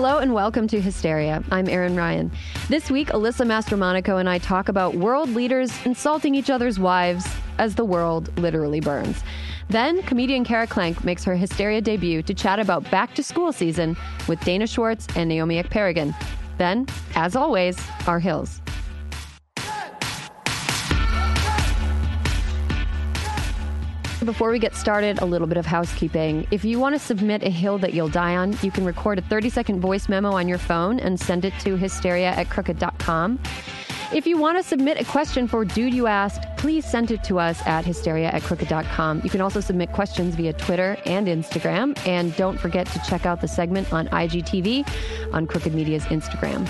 Hello and welcome to Hysteria. I'm Erin Ryan. This week, Alyssa Mastromonaco and I talk about world leaders insulting each other's wives as the world literally burns. Then, comedian Kara Klenk makes her Hysteria debut to chat about back to school season with Dana Schwartz and Naomi Ekperigin. Then, as always, our hills. Before we get started, a little bit of housekeeping. If you want to submit a hill that you'll die on, you can record a 30 second voice memo on your phone and send it to hysteria at crooked.com. If you want to submit a question for Dude You Asked, please send it to us at hysteria at crooked.com. You can also submit questions via Twitter and Instagram. And don't forget to check out the segment on IGTV on Crooked Media's Instagram.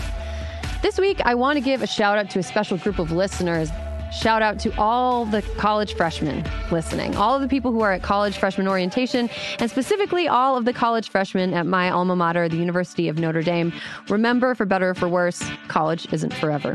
This week, I want to give a shout out to a special group of listeners Shout out to all the college freshmen listening, all of the people who are at college freshman orientation, and specifically all of the college freshmen at my alma mater, the University of Notre Dame. Remember, for better or for worse, college isn't forever.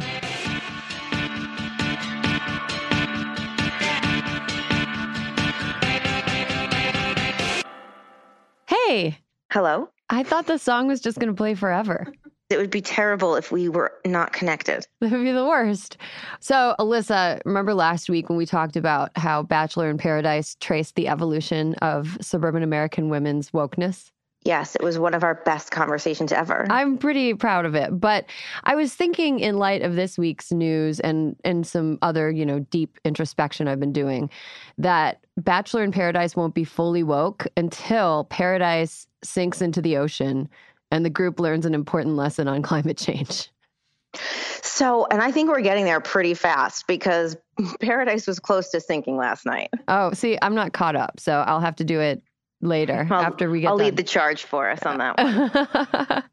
Hey. Hello. I thought the song was just going to play forever. It would be terrible if we were not connected. That would be the worst. So, Alyssa, remember last week when we talked about how Bachelor in Paradise traced the evolution of suburban American women's wokeness? Yes, it was one of our best conversations ever. I'm pretty proud of it. But I was thinking in light of this week's news and and some other, you know, deep introspection I've been doing that Bachelor in Paradise won't be fully woke until Paradise sinks into the ocean and the group learns an important lesson on climate change. So, and I think we're getting there pretty fast because Paradise was close to sinking last night. Oh, see, I'm not caught up, so I'll have to do it later I'll, after we get. I'll done. lead the charge for us on that one.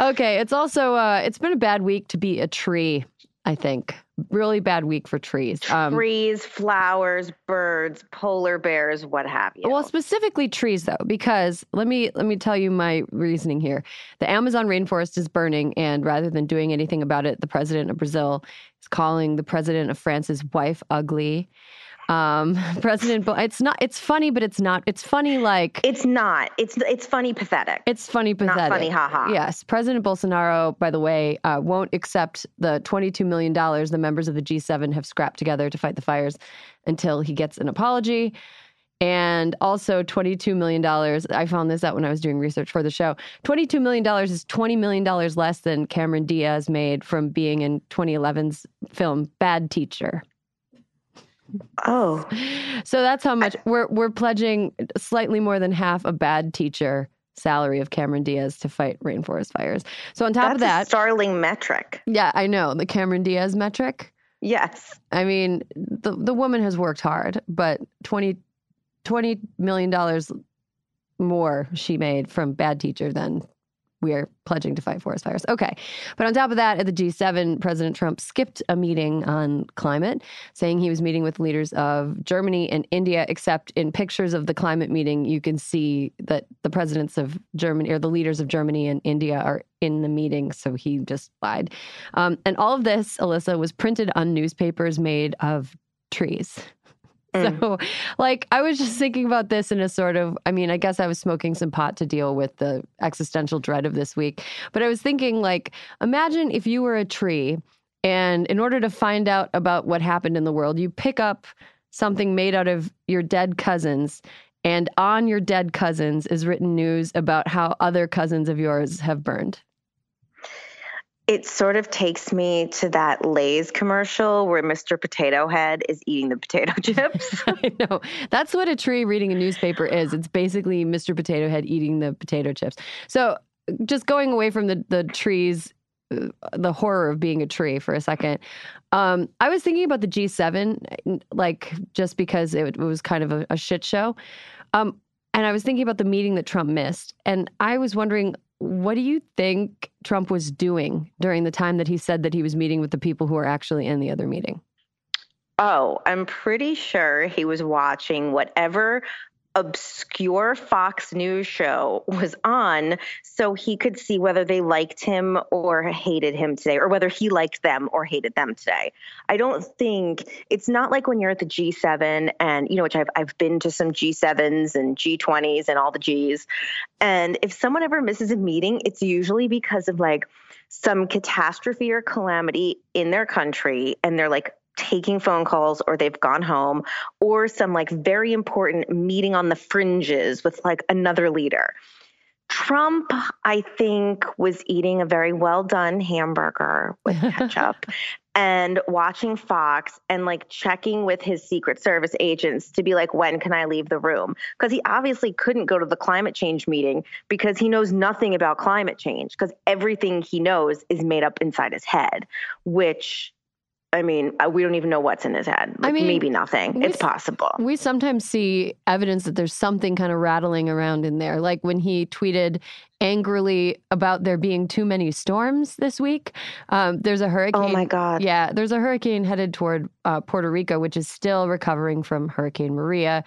okay, it's also uh, it's been a bad week to be a tree. I think really bad week for trees. Um, trees, flowers, birds, polar bears, what have you. Well, specifically trees though, because let me let me tell you my reasoning here. The Amazon rainforest is burning and rather than doing anything about it, the president of Brazil is calling the president of France's wife ugly. Um, President, Bo- it's not. It's funny, but it's not. It's funny like it's not. It's it's funny, pathetic. It's funny, pathetic. Not funny, haha. Yes, President Bolsonaro, by the way, uh, won't accept the twenty-two million dollars the members of the G7 have scrapped together to fight the fires until he gets an apology. And also $22 million. I found this out when I was doing research for the show. $22 million is $20 million less than Cameron Diaz made from being in 2011's film Bad Teacher. Oh. So that's how much we're we're pledging slightly more than half a bad teacher salary of Cameron Diaz to fight rainforest fires. So on top that's of that, startling metric. Yeah, I know the Cameron Diaz metric. Yes. I mean, the the woman has worked hard, but 20, 20 million dollars more she made from bad teacher than we are pledging to fight forest fires. Okay. But on top of that, at the G7, President Trump skipped a meeting on climate, saying he was meeting with leaders of Germany and India, except in pictures of the climate meeting, you can see that the presidents of Germany or the leaders of Germany and India are in the meeting. So he just lied. Um, and all of this, Alyssa, was printed on newspapers made of trees. Mm. So, like, I was just thinking about this in a sort of, I mean, I guess I was smoking some pot to deal with the existential dread of this week. But I was thinking, like, imagine if you were a tree and in order to find out about what happened in the world, you pick up something made out of your dead cousins. And on your dead cousins is written news about how other cousins of yours have burned it sort of takes me to that Lay's commercial where Mr. Potato Head is eating the potato chips. I know. That's what a tree reading a newspaper is. It's basically Mr. Potato Head eating the potato chips. So, just going away from the, the trees uh, the horror of being a tree for a second. Um, I was thinking about the G7, like just because it, it was kind of a, a shit show. Um, and I was thinking about the meeting that Trump missed. And I was wondering, what do you think Trump was doing during the time that he said that he was meeting with the people who are actually in the other meeting? Oh, I'm pretty sure he was watching whatever obscure Fox News show was on so he could see whether they liked him or hated him today, or whether he liked them or hated them today. I don't think it's not like when you're at the G7 and, you know, which I've, I've been to some G7s and G20s and all the Gs. And if someone ever misses a meeting, it's usually because of like, some catastrophe or calamity in their country and they're like taking phone calls or they've gone home or some like very important meeting on the fringes with like another leader. Trump, I think, was eating a very well done hamburger with ketchup and watching Fox and like checking with his Secret Service agents to be like, when can I leave the room? Because he obviously couldn't go to the climate change meeting because he knows nothing about climate change because everything he knows is made up inside his head, which I mean, we don't even know what's in his head. Like, I mean, maybe nothing. It's possible. We sometimes see evidence that there's something kind of rattling around in there. Like when he tweeted angrily about there being too many storms this week. Um, there's a hurricane. Oh my God. Yeah, there's a hurricane headed toward uh, Puerto Rico, which is still recovering from Hurricane Maria,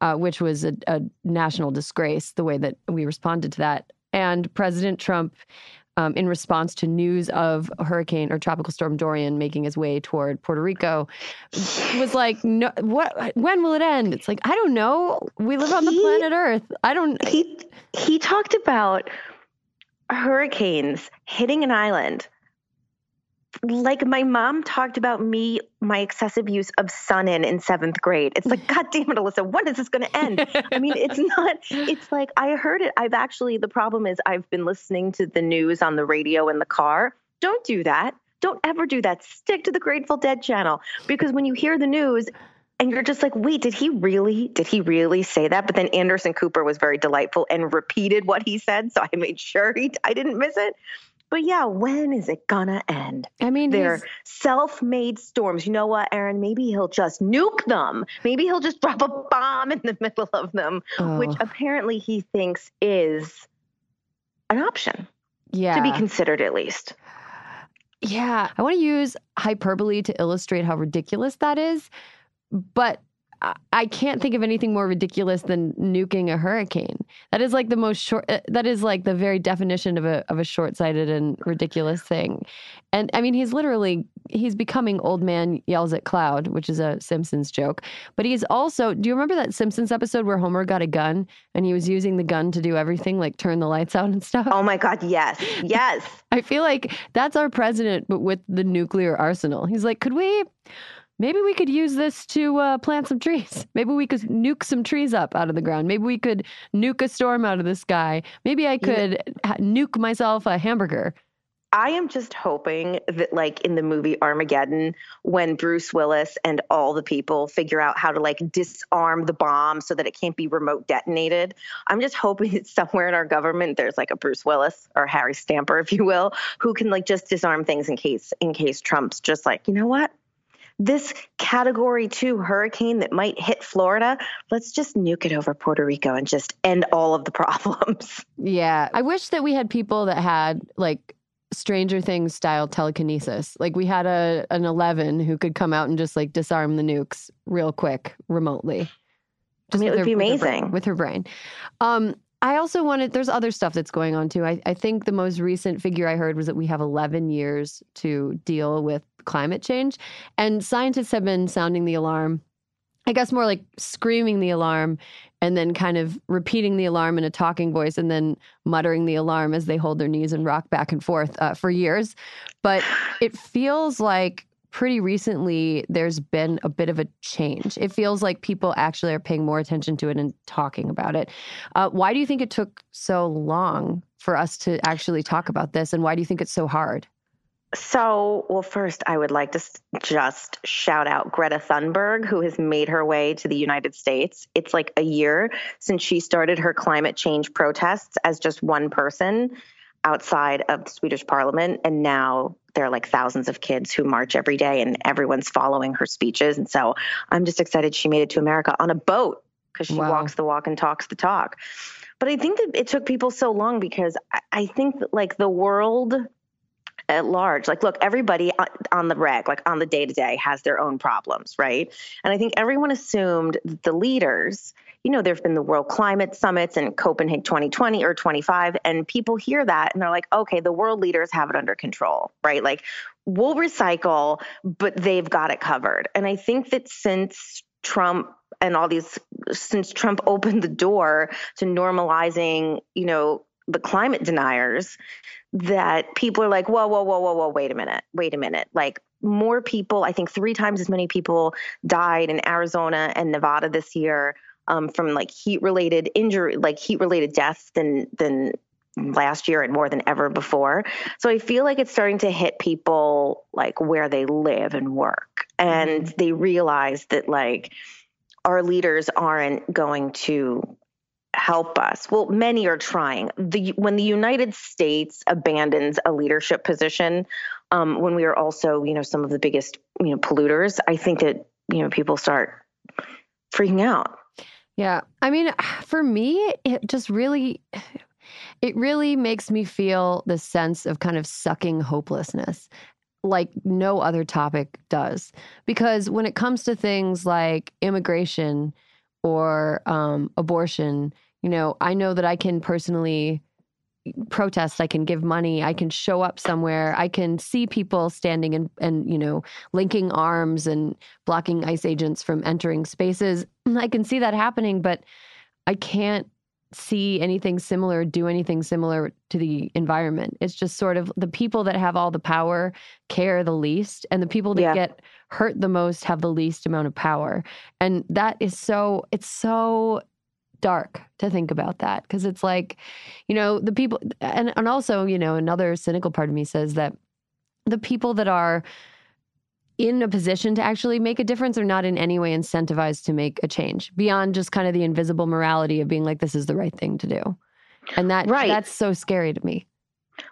uh, which was a, a national disgrace, the way that we responded to that. And President Trump um, in response to news of hurricane or tropical storm Dorian making his way toward Puerto Rico, was like, "No, what? When will it end?" It's like I don't know. We live on the planet Earth. I don't. He he talked about hurricanes hitting an island like my mom talked about me, my excessive use of Sun-In in seventh grade. It's like, God damn it, Alyssa, when is this going to end? I mean, it's not, it's like, I heard it. I've actually, the problem is I've been listening to the news on the radio in the car. Don't do that. Don't ever do that. Stick to the Grateful Dead channel because when you hear the news, and you're just like, wait, did he really, did he really say that? But then Anderson Cooper was very delightful and repeated what he said. So I made sure he, I didn't miss it. But yeah, when is it gonna end? I mean, they're self-made storms. You know what, Erin? Maybe he'll just nuke them. Maybe he'll just drop a bomb in the middle of them, oh. which apparently he thinks is an option. Yeah. To be considered at least. Yeah. I want to use hyperbole to illustrate how ridiculous that is. But I can't think of anything more ridiculous than nuking a hurricane. That is like the most short. Uh, that is like the very definition of a of a short sighted and ridiculous thing. And I mean, he's literally he's becoming old man yells at cloud, which is a Simpsons joke. But he's also. Do you remember that Simpsons episode where Homer got a gun and he was using the gun to do everything, like turn the lights out and stuff? Oh my God! Yes, yes. I feel like that's our president, but with the nuclear arsenal. He's like, could we? Maybe we could use this to uh, plant some trees. Maybe we could nuke some trees up out of the ground. Maybe we could nuke a storm out of the sky. Maybe I could ha- nuke myself a hamburger. I am just hoping that, like in the movie Armageddon, when Bruce Willis and all the people figure out how to like disarm the bomb so that it can't be remote detonated, I'm just hoping that somewhere in our government there's like a Bruce Willis or Harry Stamper, if you will, who can like just disarm things in case in case Trump's just like, you know what, this category two hurricane that might hit Florida, let's just nuke it over Puerto Rico and just end all of the problems. Yeah. I wish that we had people that had like Stranger Things style telekinesis. Like we had a an 11 who could come out and just like disarm the nukes real quick remotely. Just I mean, it would her, be amazing with her, brain, with her brain. Um, I also wanted, there's other stuff that's going on too. I, I think the most recent figure I heard was that we have 11 years to deal with climate change. And scientists have been sounding the alarm, I guess more like screaming the alarm and then kind of repeating the alarm in a talking voice and then muttering the alarm as they hold their knees and rock back and forth uh, for years. But it feels like pretty recently there's been a bit of a change. It feels like people actually are paying more attention to it and talking about it. Uh, why do you think it took so long for us to actually talk about this? And why do you think it's so hard? So, well, first, I would like to just shout out Greta Thunberg, who has made her way to the United States. It's like a year since she started her climate change protests as just one person. Outside of the Swedish parliament. And now there are like thousands of kids who march every day and everyone's following her speeches. And so I'm just excited she made it to America on a boat because she wow. walks the walk and talks the talk. But I think that it took people so long because I think that like the world at large. Like, look, everybody on the reg, like on the day to day, has their own problems, right? And I think everyone assumed that the leaders, you know, there have been the World Climate Summits in Copenhagen 2020 or 25, and people hear that and they're like, okay, the world leaders have it under control, right? Like, we'll recycle, but they've got it covered. And I think that since Trump and all these since Trump opened the door to normalizing, you know, the climate deniers, that people are like, whoa, whoa, whoa, whoa, whoa, wait a minute, wait a minute. Like more people, I think three times as many people died in Arizona and Nevada this year um, from like heat related injury, like heat related deaths than than last year and more than ever before. So I feel like it's starting to hit people like where they live and work, and mm-hmm. they realize that like our leaders aren't going to help us. Well, many are trying. The when the United States abandons a leadership position, um, when we are also, you know, some of the biggest, you know, polluters, I think that you know people start freaking out. Yeah, I mean, for me, it just really, it really makes me feel the sense of kind of sucking hopelessness like no other topic does. Because when it comes to things like immigration or um, abortion, you know, I know that I can personally protest i can give money i can show up somewhere i can see people standing and and you know linking arms and blocking ice agents from entering spaces. I can see that happening but i can't see anything similar do anything similar to the environment. It's just sort of the people that have all the power care the least and the people that yeah. get hurt the most have the least amount of power. And that is so it's so dark to think about that because it's like, you know, the people, and, and also, you know, another cynical part of me says that the people that are in a position to actually make a difference are not in any way incentivized to make a change beyond just kind of the invisible morality of being like, this is the right thing to do. And that, right. that's so scary to me.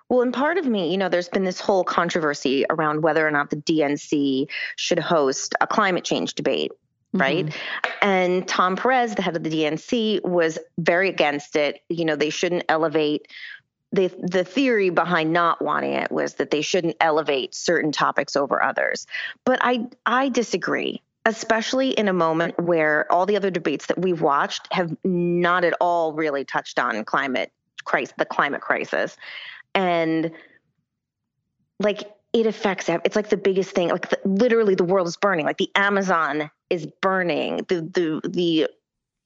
Well, and part of me, you know, there's been this whole controversy around whether or not the DNC should host a climate change debate right? Mm-hmm. And Tom Perez, the head of the DNC, was very against it. You know, they shouldn't elevate the the theory behind not wanting it was that they shouldn't elevate certain topics over others. But I I disagree, especially in a moment where all the other debates that we've watched have not at all really touched on climate crisis, the climate crisis. And like it affects it's like the biggest thing like the, literally the world is burning like the amazon is burning the the the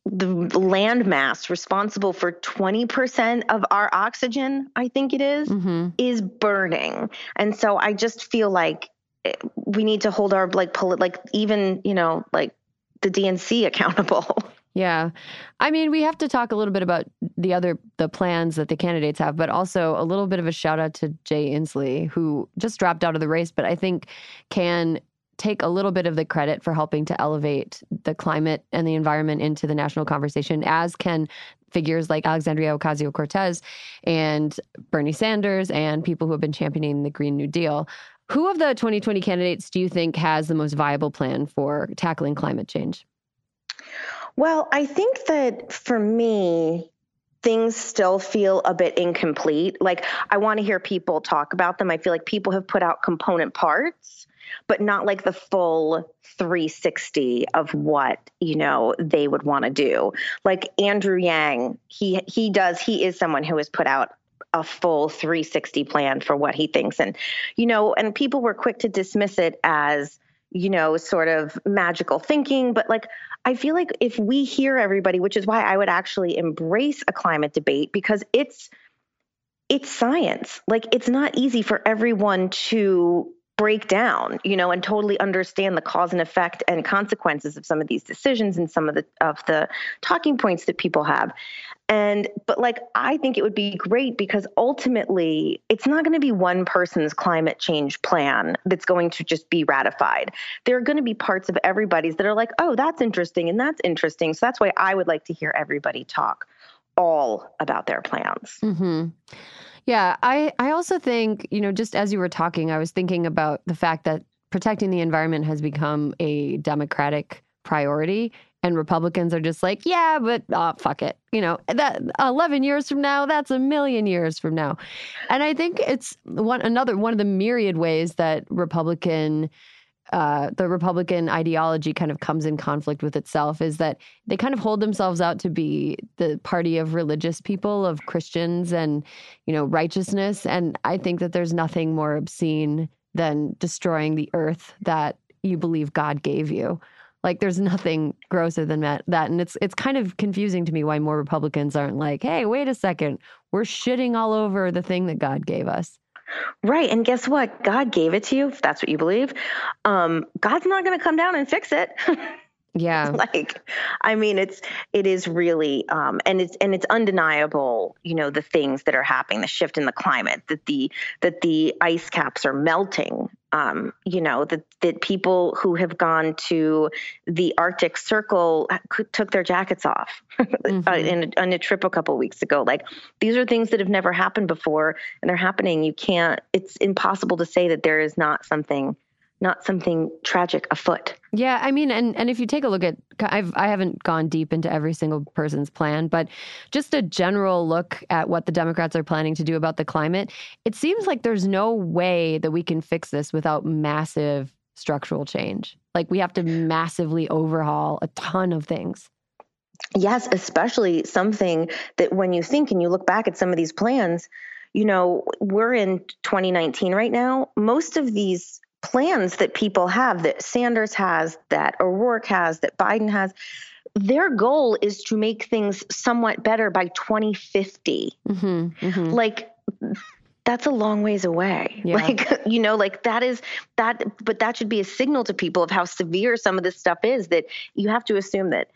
the land mass responsible for 20% of our oxygen i think it is, mm-hmm. is burning and so i just feel like eh, we need to hold our like polit- like even you know like the dnc accountable Yeah. I mean, we have to talk a little bit about the other the plans that the candidates have, but also a little bit of a shout out to Jay Inslee, who just dropped out of the race, but I think can take a little bit of the credit for helping to elevate the climate and the environment into the national conversation, as can figures like Alexandria Ocasio Cortez and Bernie Sanders and people who have been championing the Green New Deal. Who of the 2020 candidates do you think has the most viable plan for tackling climate change? Well, I think that for me, things still feel a bit incomplete. Like I want to hear people talk about them. I feel like people have put out component parts, but not like the full 360 of what, you know, they would want to do. Like Andrew Yang, he he does he is someone who has put out a full 360 plan for what he thinks and you know, and people were quick to dismiss it as you know, sort of magical thinking. But like, I feel like if we hear everybody, which is why I would actually embrace a climate debate because it's it's science. Like it's not easy for everyone to break down, you know, and totally understand the cause and effect and consequences of some of these decisions and some of the of the talking points that people have. And but like I think it would be great because ultimately it's not going to be one person's climate change plan that's going to just be ratified. There are going to be parts of everybody's that are like, "Oh, that's interesting and that's interesting." So that's why I would like to hear everybody talk all about their plans. hmm Yeah, I, I also think, you know, just as you were talking, I was thinking about the fact that protecting the environment has become a Democratic priority. And Republicans are just like, yeah, but uh, fuck it. You know, that 11 years from now, that's a million years from now. And I think it's one another one of the myriad ways that Republican uh, the Republican ideology kind of comes in conflict with itself is that they kind of hold themselves out to be the party of religious people, of Christians and, you know, righteousness. And I think that there's nothing more obscene than destroying the earth that you believe God gave you. Like there's nothing grosser than that. That and it's it's kind of confusing to me why more Republicans aren't like, hey, wait a second, we're shitting all over the thing that God gave us. Right. And guess what? God gave it to you, if that's what you believe. Um, God's not going to come down and fix it. Yeah. like, I mean, it's, it is really, um, and it's, and it's undeniable, you know, the things that are happening, the shift in the climate, that the, that the ice caps are melting, um, you know, that, that people who have gone to the Arctic Circle took their jackets off mm-hmm. uh, in, on a trip a couple weeks ago. Like these are things that have never happened before and they're happening. You can't, it's impossible to say that there is not something not something tragic afoot. Yeah, I mean, and and if you take a look at, I've I haven't gone deep into every single person's plan, but just a general look at what the Democrats are planning to do about the climate, it seems like there's no way that we can fix this without massive structural change. Like we have to massively overhaul a ton of things. Yes, especially something that when you think and you look back at some of these plans, you know, we're in 2019 right now. Most of these plans that people have that Sanders has, that O'Rourke has, that Biden has, their goal is to make things somewhat better by 2050. Mm-hmm, mm-hmm. Like, that's a long ways away. Yeah. Like, you know, like that is that, but that should be a signal to people of how severe some of this stuff is that you have to assume that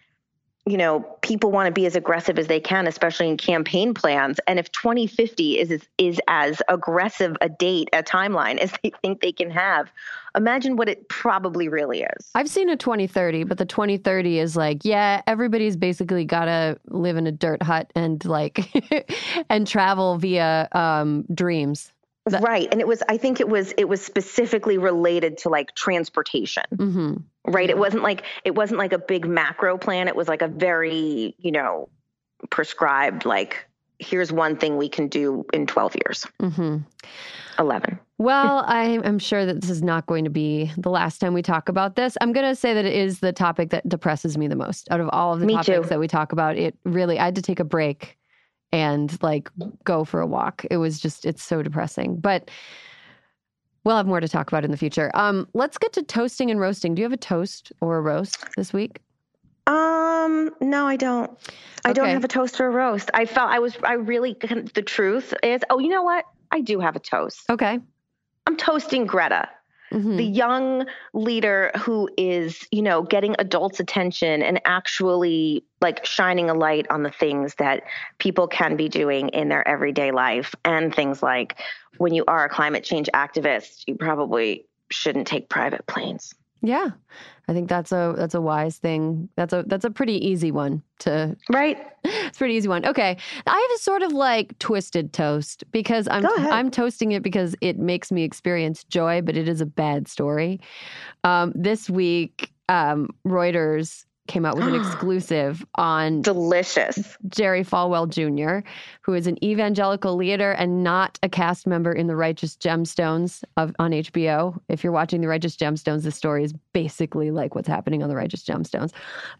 you know, people want to be as aggressive as they can, especially in campaign plans. And if 2050 is is as aggressive a date, a timeline as they think they can have, imagine what it probably really is. I've seen a 2030, but the 2030 is like, yeah, everybody's basically got to live in a dirt hut and like and travel via um, dreams. That- right, and it was. I think it was. It was specifically related to like transportation. Mm-hmm right it wasn't like it wasn't like a big macro plan it was like a very you know prescribed like here's one thing we can do in 12 years mm-hmm. 11 well I'm, I'm sure that this is not going to be the last time we talk about this i'm going to say that it is the topic that depresses me the most out of all of the me topics too. that we talk about it really i had to take a break and like go for a walk it was just it's so depressing but We'll have more to talk about in the future. Um, let's get to toasting and roasting. Do you have a toast or a roast this week? Um, no, I don't. I okay. don't have a toast or a roast. I felt I was, I really, the truth is, oh, you know what? I do have a toast. Okay. I'm toasting Greta mm-hmm. the young leader who is, you know, getting adults' attention and actually like shining a light on the things that people can be doing in their everyday life and things like when you are a climate change activist, you probably shouldn't take private planes. Yeah. I think that's a that's a wise thing. That's a that's a pretty easy one to Right. It's pretty easy one. Okay. I have a sort of like twisted toast because I'm I'm toasting it because it makes me experience joy, but it is a bad story. Um, this week um, Reuters came out with an exclusive on delicious Jerry Falwell Jr., who is an evangelical leader and not a cast member in The Righteous Gemstones of on HBO. If you're watching The Righteous Gemstones, the story is basically like what's happening on The Righteous Gemstones.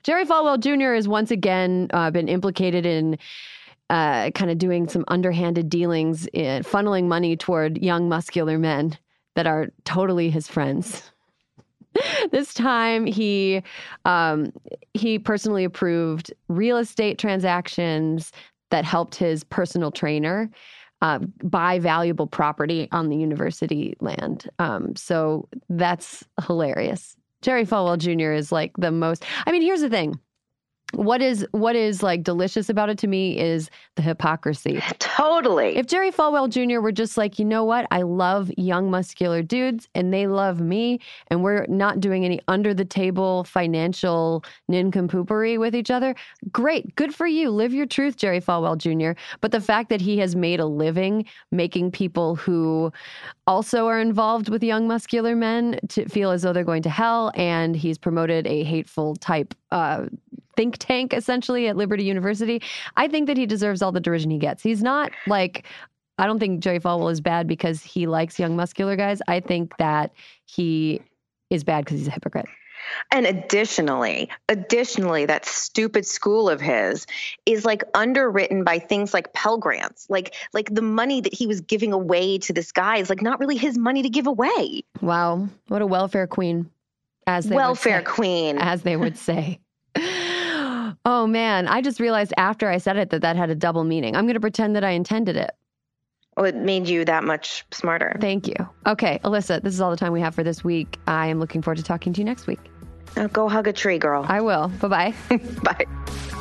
Jerry Falwell Jr. has once again uh, been implicated in. Uh, kind of doing some underhanded dealings, in funneling money toward young muscular men that are totally his friends. this time he um, he personally approved real estate transactions that helped his personal trainer uh, buy valuable property on the university land. Um, so that's hilarious. Jerry Falwell Jr. is like the most. I mean, here's the thing. What is what is like delicious about it to me is the hypocrisy. Totally. If Jerry Falwell Jr. were just like, you know what, I love young muscular dudes and they love me, and we're not doing any under the table financial nincompoopery with each other, great, good for you. Live your truth, Jerry Falwell Jr. But the fact that he has made a living making people who also are involved with young muscular men to feel as though they're going to hell, and he's promoted a hateful type uh, think tank essentially at Liberty University. I think that he deserves all the derision he gets. He's not like I don't think Jerry Falwell is bad because he likes young muscular guys. I think that he is bad because he's a hypocrite. And additionally, additionally, that stupid school of his is like underwritten by things like Pell Grants. Like like the money that he was giving away to this guy is like not really his money to give away. Wow. What a welfare queen. As they welfare say, queen. As they would say. Oh man, I just realized after I said it that that had a double meaning. I'm going to pretend that I intended it. Well, it made you that much smarter. Thank you. Okay, Alyssa, this is all the time we have for this week. I am looking forward to talking to you next week. Now go hug a tree, girl. I will. Bye bye bye.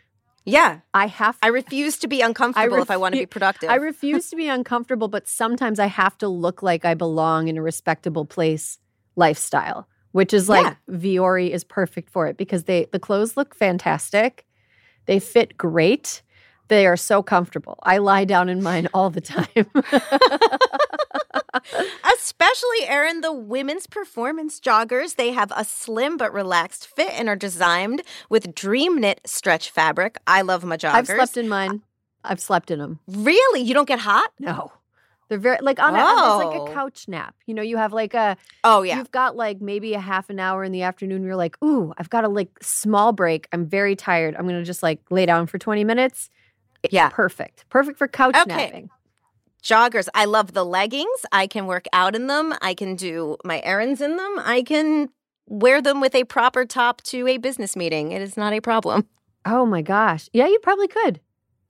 Yeah, I have I refuse to be uncomfortable if I want to be productive. I refuse to be uncomfortable, but sometimes I have to look like I belong in a respectable place lifestyle, which is like Vuori is perfect for it because they the clothes look fantastic. They fit great. They are so comfortable. I lie down in mine all the time. Especially, Erin, the women's performance joggers. They have a slim but relaxed fit and are designed with dream knit stretch fabric. I love my joggers. I've slept in mine. I've slept in them. Really? You don't get hot? No. They're very like on a, it's like Oh. a couch nap. You know, you have like a Oh, yeah. you've got like maybe a half an hour in the afternoon. You're like, ooh, I've got a like small break. I'm very tired. I'm gonna just like lay down for 20 minutes. Yeah. perfect. Perfect for couch Okay. napping. joggers. I love the leggings. I can work out in them. I can do my errands in them. I can wear them with a proper top to a business meeting. It is not a problem. Oh my gosh. Yeah, you probably could.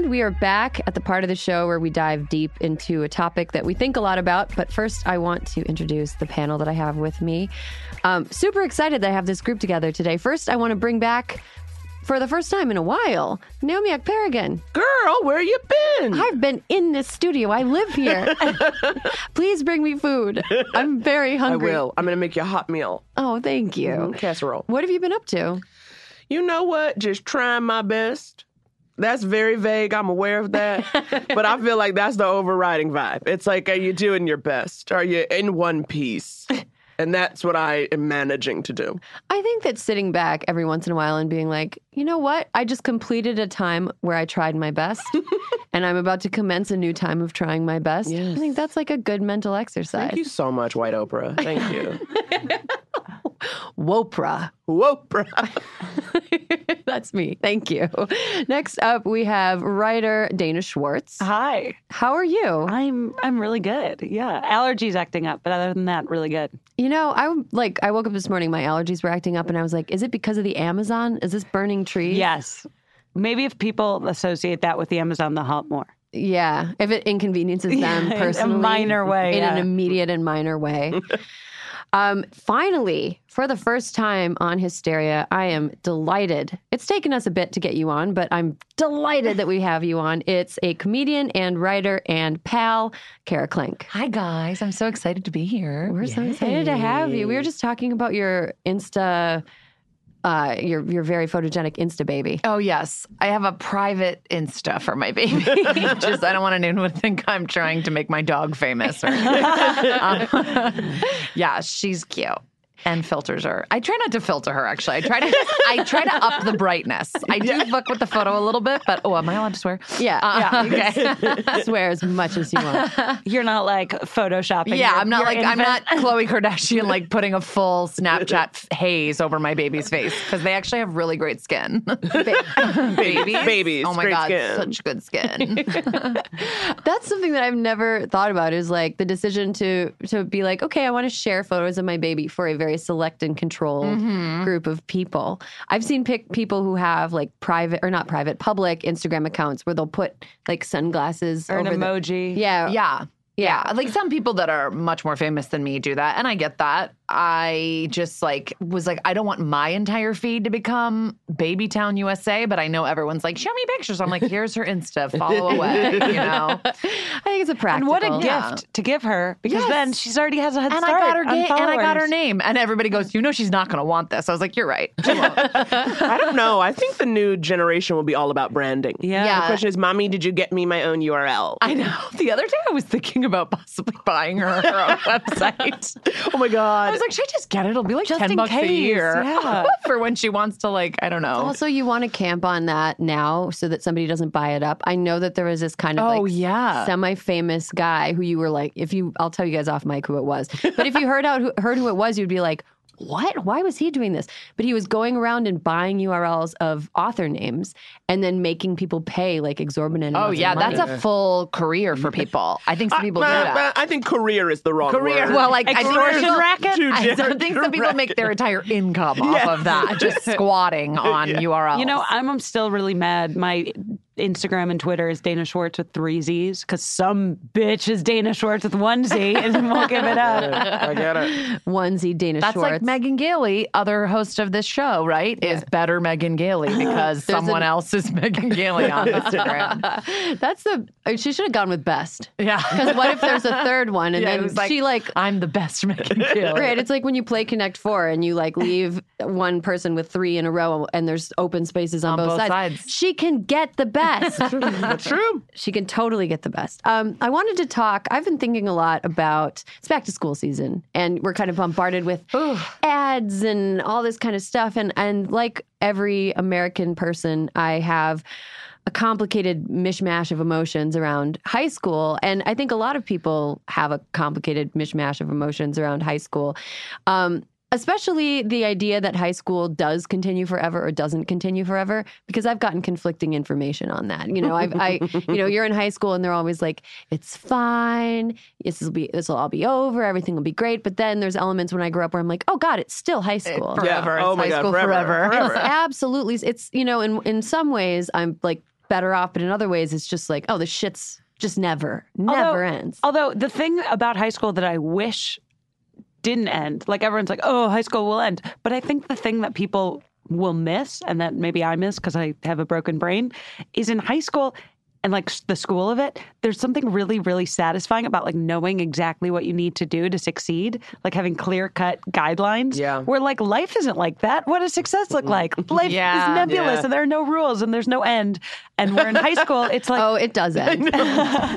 And we are back at the part of the show where we dive deep into a topic that we think a lot about. But first, I want to introduce the panel that I have with me. Um, super excited that I have this group together today. First, I want to bring back, for the first time in a while, Naomi Ekperigin. Girl, where you been? I've been in this studio. I live here. Please bring me food. I'm very hungry. I will. I'm gonna make you a hot meal. Oh, thank you. Mm, Casserole. What have you been up to? You know what? Just trying my best. That's very vague. I'm aware of that. but I feel like that's the overriding vibe. It's like, are you doing your best? Are you in one piece? And that's what I am managing to do. I think that sitting back every once in a while and being like, you know what? I just completed a time where I tried my best and I'm about to commence a new time of trying my best. I think that's like a good mental exercise. Thank you so much, White Oprah. Thank you. Wopra. Wopra. that's me. Thank you. Next up, we have writer Dana Schwartz. Hi. How are you? I'm I'm really good. Yeah. Allergies acting up, but other than that, really good. You know, I like I woke up this morning, my allergies were acting up, and I was like, is it because of the Amazon? Is this burning trees? Yes. Maybe if people associate that with the Amazon, they'll help more. Yeah, if it inconveniences them Yeah, in a minor way, in an immediate and minor way. Um, finally, for the first time on Hysteria, I am delighted. It's taken us a bit to get you on, but I'm delighted that we have you on. It's a comedian and writer and pal, Kara Klenk. Hi guys, I'm so excited to be here. We're so excited to have you. We were just talking about your Insta, uh, your your very photogenic Insta baby. Oh yes, I have a private Insta for my baby. Just I don't want anyone to think I'm trying to make my dog famous. Or, Um, yeah, she's cute. And filters her. I try not to filter her. Actually, I try to. I try to up the brightness. I do fuck with the photo a little bit, but oh, am I allowed to swear? Yeah, Uh, okay. swear as much as you want. You're not like photoshopping. Yeah, your- I'm not your like I'm not Khloe Kardashian like putting a full Snapchat haze over my baby's face because they actually have really great skin. babies, Babies, Oh my great god, skin. such good skin. That's something that I've never thought about is like the decision to to be like, okay, I want to share photos of my baby for a very select and controlled Mm-hmm. group of people. I've seen pic- people who have like private or not private, public Instagram accounts where they'll put like sunglasses or an over the- emoji. yeah, yeah. Yeah, like some people that are much more famous than me do that, and I get that. I just like was like, I don't want my entire feed to become Baby Town USA, but I know everyone's like, show me pictures. I'm like, here's her Insta, follow away, you know. I think it's a practice. And what a gift to give her because Yes. then she's already has a head And I start. got her ga- and I got her name, and everybody goes, you know, she's not going to want this. I was like, you're right. I don't know. I think the new generation will be all about branding. Yeah. Yeah. The question is, mommy, did you get me my own URL? I know. The other day, I was thinking about possibly buying her her own website. oh my god. Was like, should I just get it? It'll be like Just ten in bucks a case, year yeah. for when she wants to, like, I don't know. Also, you want to camp on that now so that somebody doesn't buy it up. I know that there was this kind of Oh, like yeah. semi-famous guy who you were like, if you, I'll tell you guys off mic who it was, but if you heard out who, heard who it was, you'd be like, what? Why was he doing this? But he was going around and buying URLs of author names and then making people pay like exorbitant. Oh amounts of yeah, money. that's a full career for people. I think some people do Uh, that. I think career is the wrong Career, word. well, like I think Extortion people- racket? Too I don't think some people make their entire income off Yeah. of that, just squatting on URLs. You know, I'm, I'm still really mad. My Instagram and Twitter is Dana Schwartz with three Z's because some bitch is Dana Schwartz with one Z and won't give it up. I get it. One Z Dana Schwartz. that's Schwartz. like Megan Gailey, other host of this show, right? Is better Megan Gailey because someone an- else is Megan Gailey on Instagram. that's the. uh, She should have gone with best. Yeah. Because what if there's a third one and Yeah, then was like, she like I'm the best Megan Gailey. Right. It's like when you play Connect Four and you like leave one person with three in a row and there's open spaces on, On both sides. She can get the best. That's true. she can totally get the best. Um, I wanted to talk. I've been thinking a lot about it's back to school season, and we're kind of bombarded with ads and all this kind of stuff. And and like every American person, I have a complicated mishmash of emotions around high school. And I think a lot of people have a complicated mishmash of emotions around high school. Um, especially the idea that high school does continue forever or doesn't continue forever because i've gotten conflicting information on that you know i've i you know you're in high school and they're always like it's fine this will be this will all be over everything will be great but then there's elements when i grew up where i'm like oh god it's still high school Forever. Yeah. Oh my high God, school forever. forever. it's absolutely it's you know in in some ways i'm like better off but in other ways it's just like oh the shit's just never never Although- ends Although the thing about high school that I wish didn't end, like everyone's like, oh, high school will end. But I think the thing that people will miss, and that maybe I miss because I have a broken brain, is in high school and like the school of it, there's something really, really satisfying about like knowing exactly what you need to do to succeed, like having clear cut guidelines. Yeah. Where like life isn't like that. What does success look mm. like? Life Yeah. is nebulous Yeah. and there are no rules and there's no end. And we're in high school, it's like, oh it does end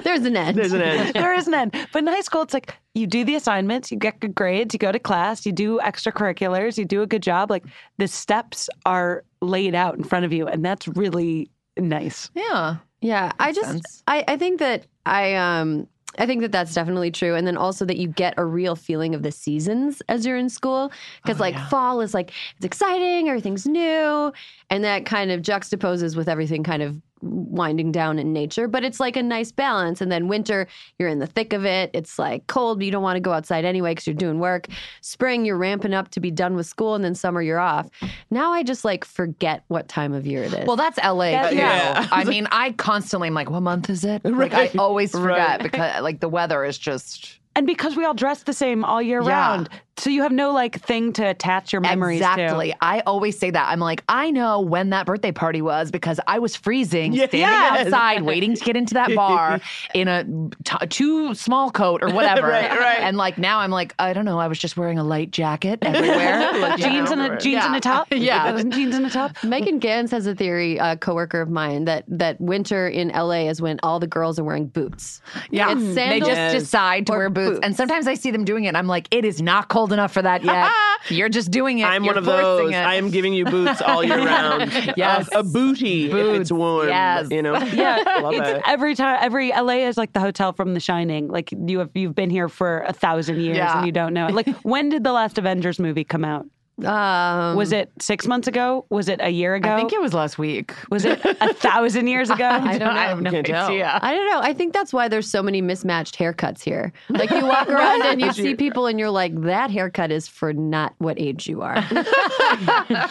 there's an end There's an end. there is an end. But in high school, it's like you do the assignments, you get good grades, you go to class, you do extracurriculars, you do a good job. Like the steps are laid out in front of you, and that's really nice. Yeah. Yeah, I just sense. I, I think that I um I think that that's definitely true, and then also that you get a real feeling of the seasons as you're in school, because like fall is like it's exciting, everything's new, and that kind of juxtaposes with everything kind of winding down in nature. But it's like a nice balance, and then winter you're in the thick of it. It's like cold, but you don't want to go outside anyway because you're doing work. Spring you're ramping up to be done with school, and then summer you're off. Now I just like forget what time of year it is. Well, that's LA. too. yeah. I mean, I constantly am like, what month is it? Like, I always forget Right. because like the weather is just And because we all dress the same all year Yeah. round, so you have no like thing to attach your memories to? exactly. to. I always say that. I'm like, I know when that birthday party was because I was freezing, Yes. standing outside, waiting to get into that bar in a t- too small coat or whatever. Right, right. And like now, I'm like, I don't know. I was just wearing a light jacket everywhere. Like, Jeans know. and a jeans and a top. Yeah. jeans and a top. Megan Gans has a theory, a coworker of mine, that that winter in LA is when all the girls are wearing boots. Yeah, It's mm, they just decide to wear boots. boots. and sometimes I see them doing it. and I'm like, it is not cold enough for that yet. You're just doing it. I'm You're one of those. It. I am giving you boots all year round. Yes. A, a booty if it's Boots. warm. Yes. You know? Yeah, Love it's it. every time. Every LA is like the hotel from The Shining. Like you have you've been here for a thousand years Yeah. and you don't know it. Like when did the last Avengers movie come out? Um, Was it six months ago? Was it a year ago? I think it was last week. was it a thousand years ago? I don't know. I have no Can't tell. idea. I don't know. I think that's why there's so many mismatched haircuts here. Like you walk around and you see people and you're like, that haircut is for not what age you are.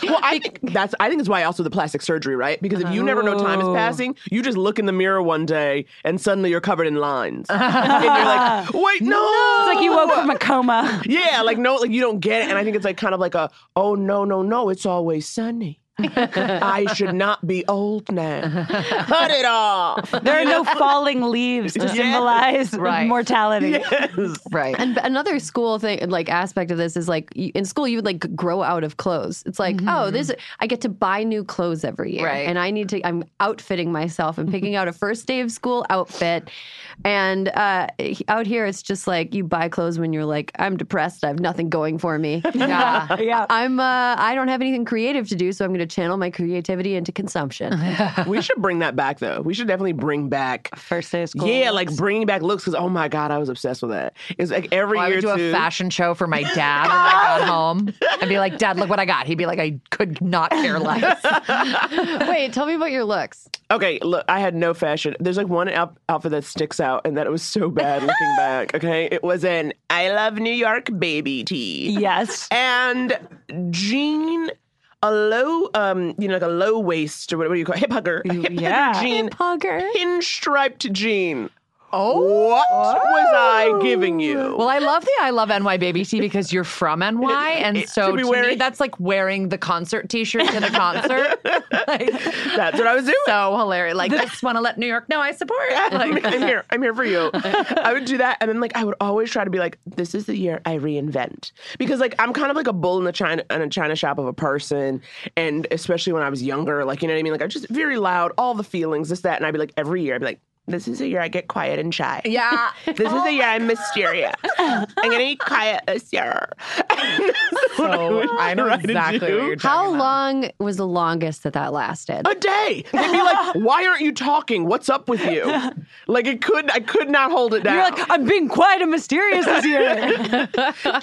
Well, I think that's. I think it's why also the plastic surgery, right? Because if you never know time is passing, you just look in the mirror one day and suddenly you're covered in lines, and you're like, "Wait, no!" It's like you woke from a coma. Yeah, like no, like you don't get it, and I think it's like kind of like a, "Oh no, no, no! It's always sunny." I should not be old now. Cut it off. There are no falling leaves to symbolize Right. mortality. Yes. Right. And another school thing, like aspect of this is like in school, you would like grow out of clothes. It's like, oh, this I get to buy new clothes every year, Right. and I need to. I'm outfitting myself and picking out a first day of school outfit. And uh, out here, it's just like you buy clothes when you're like, I'm depressed. I have nothing going for me. Yeah. Yeah. I'm. Uh, I don't have anything creative to do, so I'm going to channel my creativity into consumption. we should bring that back, though. We should definitely bring back. First day of school. Yeah, like bringing back looks because oh my god, I was obsessed with that. It's like every I year would do too. a fashion show for my dad when I got home. I'd be like, Dad, look what I got. He'd be like, I could not care less. Wait, tell me about your looks. Okay, look, I had no fashion. There's like one out- outfit that sticks out, and that it was so bad looking back. Okay, it was an I love New York baby tee. Yes. and jean a low um you know like a low waist or what, what do you call it? hip hugger a hip yeah. hugger jean Hugger. pinstriped jean oh what was i oh. giving you Well, I love the I love NY baby tee because you're from NY, and it so should be to me, wearing- that's like wearing the concert T-shirt to the concert. like, that's what i was doing so hilarious. Like, just want to let New York know I support. I'm, Like, I'm here. I'm here for you. I would do that, and then like I would always try to be like, "This is the year I reinvent," because like I'm kind of like a bull in the china in a china shop of a person, and especially when I was younger, like you know what I mean. Like I'm just very loud, all the feelings, this that, and I'd be like every year, I'd be like, "This is the year I get quiet and shy." yeah. This is the year I'm mysterious. I'm gonna be quiet this year. So I know exactly what you're talking How about. long was the longest that that lasted? a day. They'd be like, "Why aren't you talking? What's up with you?" Like it could, I could not hold it down. You're like, I'm being quiet and mysterious this year.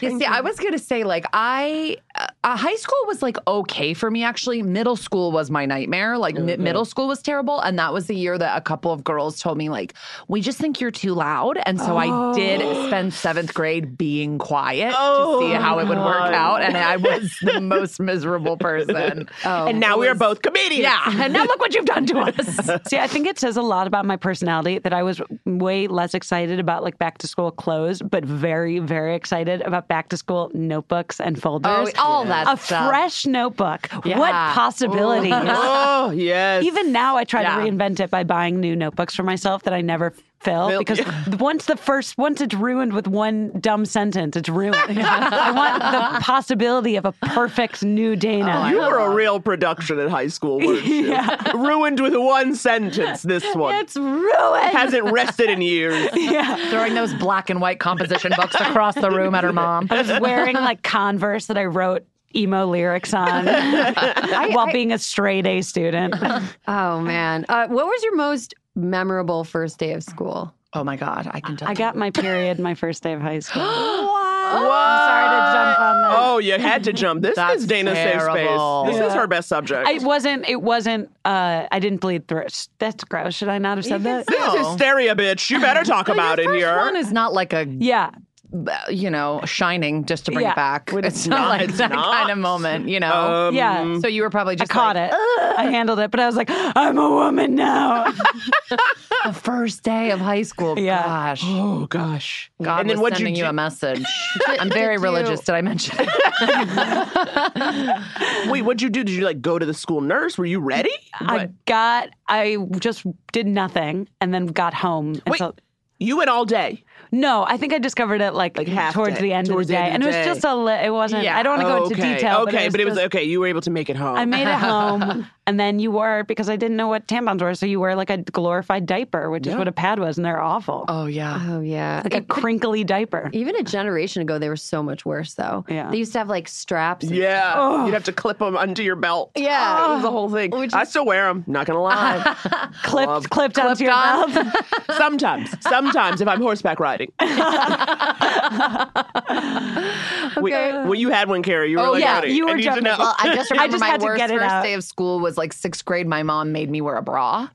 You see, I was gonna say like I uh, uh, high school was like okay for me actually. Middle school was my nightmare. Like mi- middle school was terrible, and that was the year that a couple of girls told me like, "We just think you're too loud," and so I did spend seventh grade being quiet to see how it would work out, and I was the most miserable person. Oh, and now we are both comedians. Yeah, and now look what you've done to us. See, I think it says a lot about my personality that I was way less excited about like back to school clothes, but very, very excited about back to school notebooks and folders. Oh, all that a stuff. fresh notebook. What possibilities? Oh yes. Even now, I try Yeah. to reinvent it by buying new notebooks for myself that I never fill Fill- because once the first, once it's ruined with one dumb sentence, it's ruined. I want the possibility of a perfect new Dana. You were a real production in high school, weren't you? Ruined with one sentence. This one it's ruined. hasn't rested in years. yeah, Throwing those black and white composition books across the room at her mom. I was wearing like Converse that I wrote emo lyrics on while being a straight A student. Oh man, uh, what was your most memorable first day of school? Oh my god, I can tell. I got my period my first day of high school. What? Sorry to jump on that. Oh, you had to jump. This is Dana's terrible. safe space. This is her best subject. It wasn't. It wasn't. Uh, I didn't bleed through. That's gross. Should I not have said that? this is hysteria, bitch. You better talk about it First here. one is not like a Yeah. You know shining just to bring Yeah. it back. It's It's not not. like It's that not. kind of moment, you know. Um, Yeah. so you were probably I just caught like, it. I handled it, but I was like, I'm a woman now. The first day of high school. Yeah. Gosh. Oh gosh. God and then was what'd sending you, do? a message. I'm very did religious. you- Did I mention? Wait, what'd you do? Did you like go to the school nurse? Were you ready? I got. I just did nothing and then got home. And Wait, so- you went all day. No, I think I discovered it like, Like towards day, the end towards of the the day, and it was just a. Li- it wasn't. Yeah. I don't want to go into okay. detail. Okay, but it was, but it was just- okay. You were able to make it home. I made it home, And then you wore because I didn't know what tampons were, so you wear like a glorified diaper, which is what a pad was, and they're awful. Oh yeah. Oh yeah. Like a crinkly diaper. Even a generation ago, they were so much worse, though. Yeah. They used to have like straps. and- Yeah, oh. you'd have to clip them under your belt. Yeah. it was the whole thing. Which I still wear them. Not gonna lie. Clipped, clipped onto your belt. sometimes, sometimes if I'm horseback riding. We- well, you had one, Kara. You were Oh, like, yeah, ready. you were I need to jumping. know. Well, I just remember just my had to worst get it first out. day of school was like sixth grade. My mom made me wear a bra.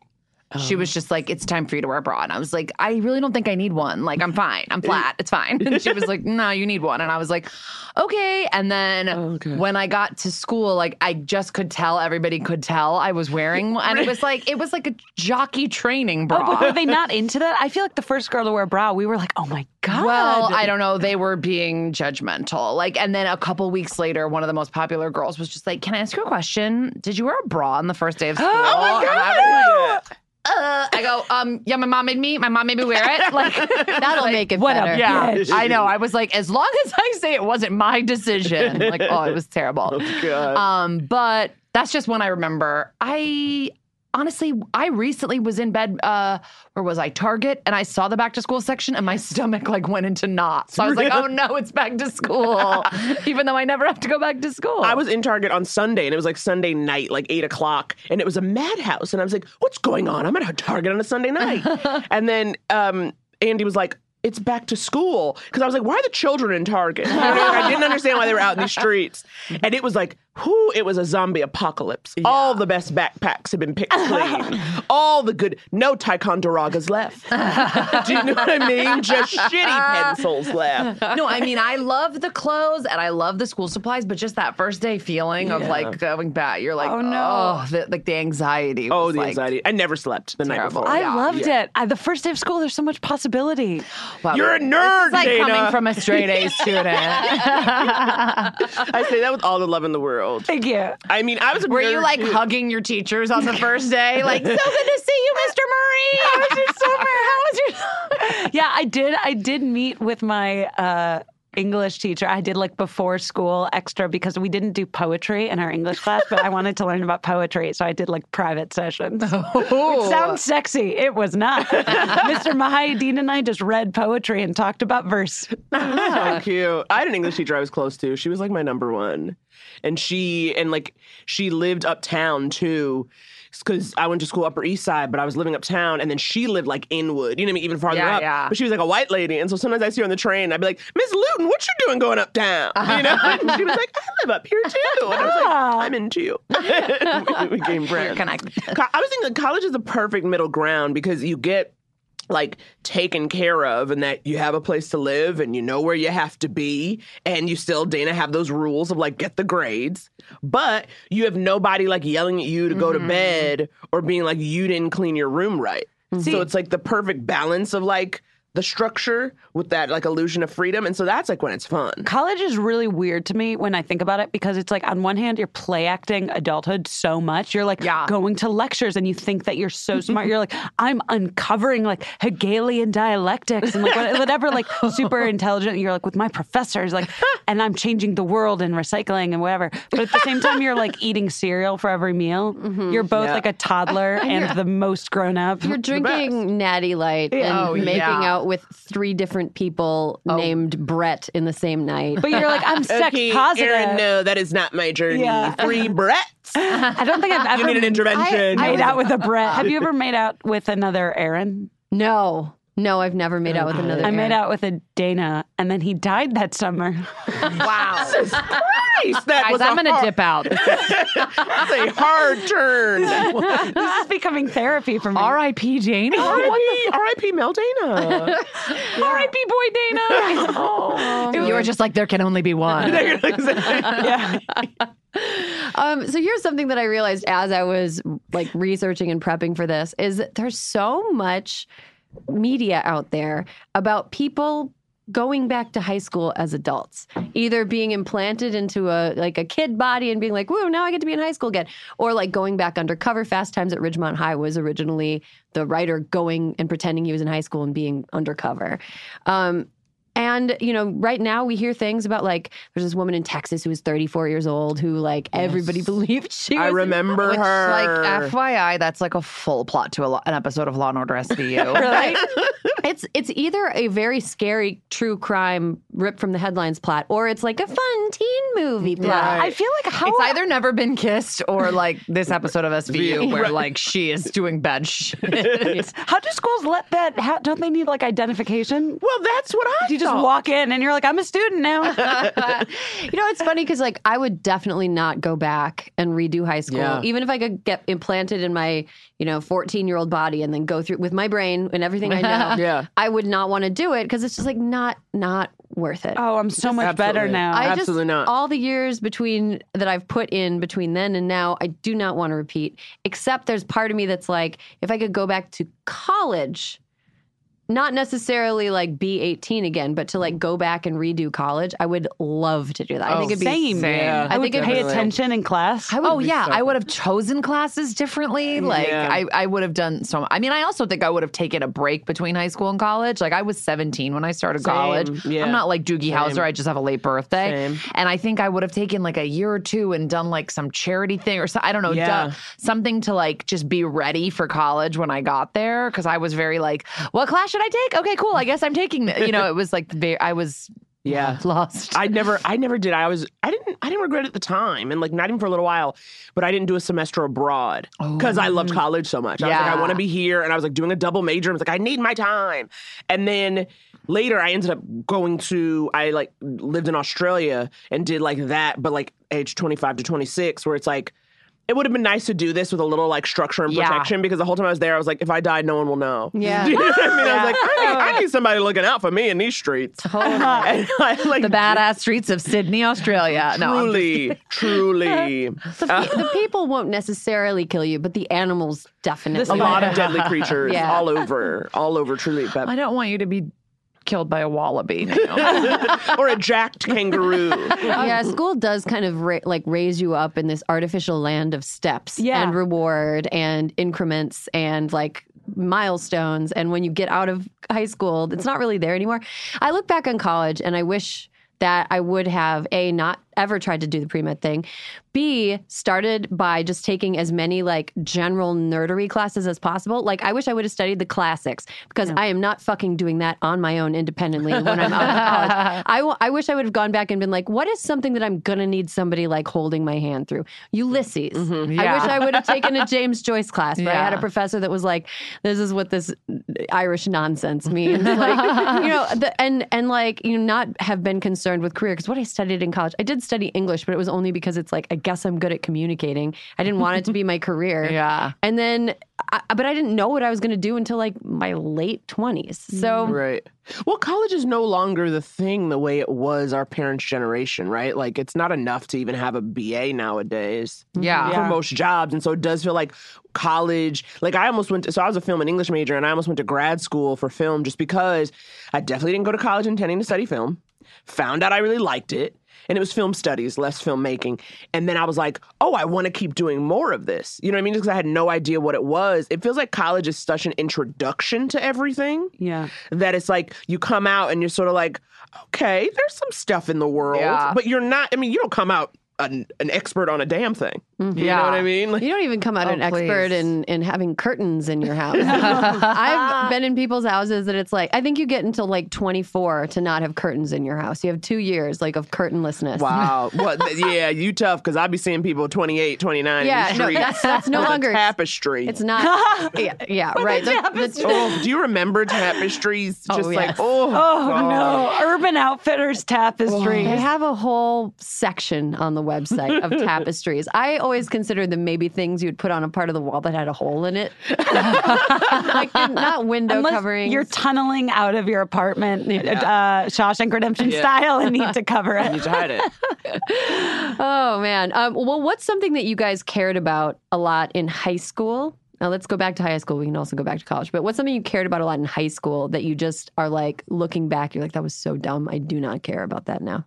She Oh. was um, just like, "It's time for you to wear a bra," and I was like, "I really don't think I need one. Like, I'm fine. I'm flat. It's fine." And she was like, "No, you need one," and I was like, "Okay." And then oh, Okay. when I got to school, like I just could tell everybody could tell I was wearing, one. and it was like it was like a jockey training bra. Oh, but were they not into that? I feel like the first girl to wear a bra, we were like, oh my God. Well, I don't know. They were being judgmental. Like, and then a couple weeks later, one of the most popular girls was just like, "Can I ask you a question? Did you wear a bra on the first day of school?" Oh my And I was like, god! Uh, I go, um, yeah, my mom made me. My mom made me wear it. Like, That'll make it what a better. yeah, bitch. I know. I was like, as long as I say it wasn't my decision. Like, oh, it was terrible. Oh, God. Um, but that's just one I remember. I honestly, I recently was in bed. Uh, where was I? Target, and I saw the back to school section, and my stomach like went into knots. So I was like, oh no, it's back to school, even though I never have to go back to school. I was in Target on Sunday, and it was like Sunday night, like eight o'clock, and it was a madhouse. And I was like, "What's going on? I'm at a Target on a Sunday night." and then um, Andy was like, "It's back to school," because I was like, "Why are the children in Target?" You know, like, I didn't understand why they were out in the streets. And it was like, "Who?" It was a zombie apocalypse. All the best backpacks had been picked clean. All the good, no Ticonderogas left. Do you know what I mean? Just shitty pencils left. no, I mean, I love the clothes and I love the school supplies, but just that first day feeling of like going back, you're like, Oh, oh no. no, the, like the anxiety. Oh, the like, anxiety. I never slept the night terrible. before. I Yeah, loved it. I, the first day of school, there's so much possibility. wow. You're a nerd, is like Dana. coming from a straight A student. I say that with all the love in the world. Thank you. I mean, I was a Were nerd you like too. hugging your teachers on the first day? Like, so good to see you, Mr. Murray. How was your summer? How was your Yeah, I did. I did meet with my uh, English teacher. I did like before school extra because we didn't do poetry in our English class, but I wanted to learn about poetry, so I did like private sessions. It sounds sexy. It was not. Mr. Mahayadeen and I just read poetry and talked about verse. so cute. I had an English teacher I was close to. She was like my number one. And she and like she lived uptown too. Because I went to school Upper East Side, but I was living uptown, and then she lived like Inwood, you know what I mean, even farther Yeah, up. yeah. But she was like a white lady, and so sometimes I see her on the train, I'd be like, Miss Luton, what you doing going uptown? You know? and she was like, I live up here too, and I was like, ah. I'm into you. we became friends. connected? I was thinking college is the perfect middle ground because you get like taken care of and that you have a place to live and you know where you have to be and you still Dana have those rules of like get the grades but you have nobody like yelling at you to go to mm-hmm, mm-hmm. bed or being like you didn't clean your room right. Mm-hmm. So it's like the perfect balance of like the structure with that like illusion of freedom and so that's like when it's fun College is really weird to me when I think about it because it's like on one hand you're play acting adulthood so much. You're like Yeah. going to lectures and you think that you're so smart. You're like I'm uncovering like Hegelian dialectics and like whatever like super intelligent. You're like with my professors like and I'm changing the world and recycling and whatever. But at the same time you're like eating cereal for every meal. Mm-hmm. You're both Yeah. like a toddler and the most grown up. You're drinking Natty Light and Oh, making yeah. out with three different people oh. named Brett in the same night. But you're like I'm sex okay positive. Aaron no that is not my journey Yeah. three Bretts I don't think I've ever you need an intervention made out with a Brett. Have you ever made out with another Aaron? no, no, I've never made out with another. I made out with a Dana, and then he died that summer. Wow. Jesus Christ, that Guys, was I'm a going to hard, dip out. that's a hard turn this is becoming therapy for me. R.I.P. Jane. R.I.P. R.I.P. Mel Dana. R.I.P. Boy Dana. oh, You were just like, there can only be one. yeah. Um, so here's something that I realized as I was like researching and prepping for this is that there's so much media out there about people going back to high school as adults, either being implanted into a like a kid body and being like, "Woo, now I get to be in high school again," or like going back undercover. Fast Times at Ridgemont High was originally the writer going and pretending he was in high school and being undercover. Um, And, you know, right now we hear things about like there's this woman in Texas who was 34 years old who like everybody believed she was. I remember Which, her. like, FYI, that's like a full plot to a an episode of Law and Order SVU. right? it's it's either a very scary true crime ripped from the headlines plot or it's like a fun teen movie mm-hmm. plot. I feel like how It's either never been kissed or like this episode of SVU where like she is doing bad shit. how do schools let that? How, don't they need like identification? well, that's what I You just thought. walk in and you're like, I'm a student now. you know, it's funny because like I would definitely not go back and redo high school, Yeah. even if I could get implanted in my you know 14 year old body and then go through with my brain and everything I know. Yeah. I would not want to do it because it's just like not not worth it. oh, I'm so much better now. I Absolutely just, not. All the years between that I've put in between then and now, I do not want to repeat. Except there's part of me that's like, if I could go back to college, not necessarily like be 18 again, but to like go back and redo college, I would love to do that. I think oh, it'd be Same. Same. I, I would think it'd pay attention in class. I would Oh yeah, so- I would have chosen classes differently. Like Yeah. I, I would have done so. I mean, I also think I would have taken a break between high school and college. Like I was 17 when I started college. Yeah. I'm not like Doogie Howser. I just have a late birthday. Same. And I think I would have taken like a year or two and done like some charity thing or so, I don't know, Yeah. done something to like just be ready for college when I got there. Cause I was very like, what class should I take? Okay, cool. I guess I'm taking. it. You know, it was like I was Yeah. lost. I never, I never did. I was, I didn't, I didn't regret it at the time, and like not even for a little while. But I didn't do a semester abroad oh. because I loved college so much. I was like, I want to be here, and I was like doing a double major. I was like, I need my time. And then later, I ended up going to, I like lived in Australia and did like that, but like age twenty five to twenty six, where it's like. It would have been nice to do this with a little like structure and Yeah. protection because the whole time I was there, I was like, if I die, no one will know. Yeah. You know what I mean? I was like, I need, I need somebody looking out for me in these streets. And I, like, the badass streets of Sydney, Australia. No, Truly, truly. the, pe- the people won't necessarily kill you, but the animals definitely. A lot of deadly creatures Yeah. all over, all over, truly. But, I don't want you to be killed by a wallaby. you or a jacked kangaroo. yeah, school does kind of ra- like raise you up in this artificial land of steps Yeah. and reward and increments and like milestones. And when you get out of high school, it's not really there anymore. I look back on college and I wish that I would have a not ever tried to do the pre med thing. B started by just taking as many like general nerdery classes as possible. Like I wish I would have studied the classics because I am not fucking doing that on my own independently when I'm out of college. I, w- I wish I would have gone back and been like, what is something that I'm gonna need somebody like holding my hand through? Ulysses. Mm-hmm. I Yeah. wish I would have taken a James Joyce class, but I had a professor that was like, this is what this uh, Irish nonsense means. like, you know, the, and and like you know, not have been concerned with career because what I studied in college, I did study English, but it was only because it's like I guess I'm good at communicating. I didn't want it to be my career. Yeah. And then, I, but I didn't know what I was going to do until like my late twenties. Mm. So Right. Well, college is no longer the thing the way it was our parents' generation, right? Like, it's not enough to even have a BA nowadays. Mm-hmm. yeah. for most jobs. And so it does feel like college. Like I almost went to, so I was a film and English major and I almost went to grad school for film just because I definitely didn't go to college intending to study film. Found out I really liked it. And it was film studies, less filmmaking. And then I was like, oh, I want to keep doing more of this. You know what I mean? Because I had no idea what it was. It feels like college is such an introduction to everything Yeah. that it's like you come out and you're sort of like, okay, there's some stuff in the world. Yeah. But you're not, I mean, you don't come out an, an expert on a damn thing. Mm-hmm. You know Yeah. what I mean? Like, You don't even come out Oh, an expert please. in, in having curtains in your house. I've been in people's houses that it's like, I think you get until like 24 to not have curtains in your house. You have two years like of curtainlessness. Wow. what? Yeah, you tough because I'd be seeing people 28, 29 Yeah, in the no, that's- that's no with a longer- tapestry. It's not. yeah, yeah right. The- the- Oh, do you remember tapestries? Oh, Just like, oh, Oh no, Urban Outfitters tapestries. They have a whole section on the website of tapestries. I always considered them maybe things you'd put on a part of the wall that had a hole in it, like not window Unless coverings. you're tunneling out of your apartment, uh, Shawshank Redemption style, and need to cover You it. just hide it. Oh man. Um, well, what's something that you guys cared about a lot in high school? Now let's go back to high school. We can also go back to college. But what's something you cared about a lot in high school that you just are like looking back, you're like, that was so dumb. I do not care about that now.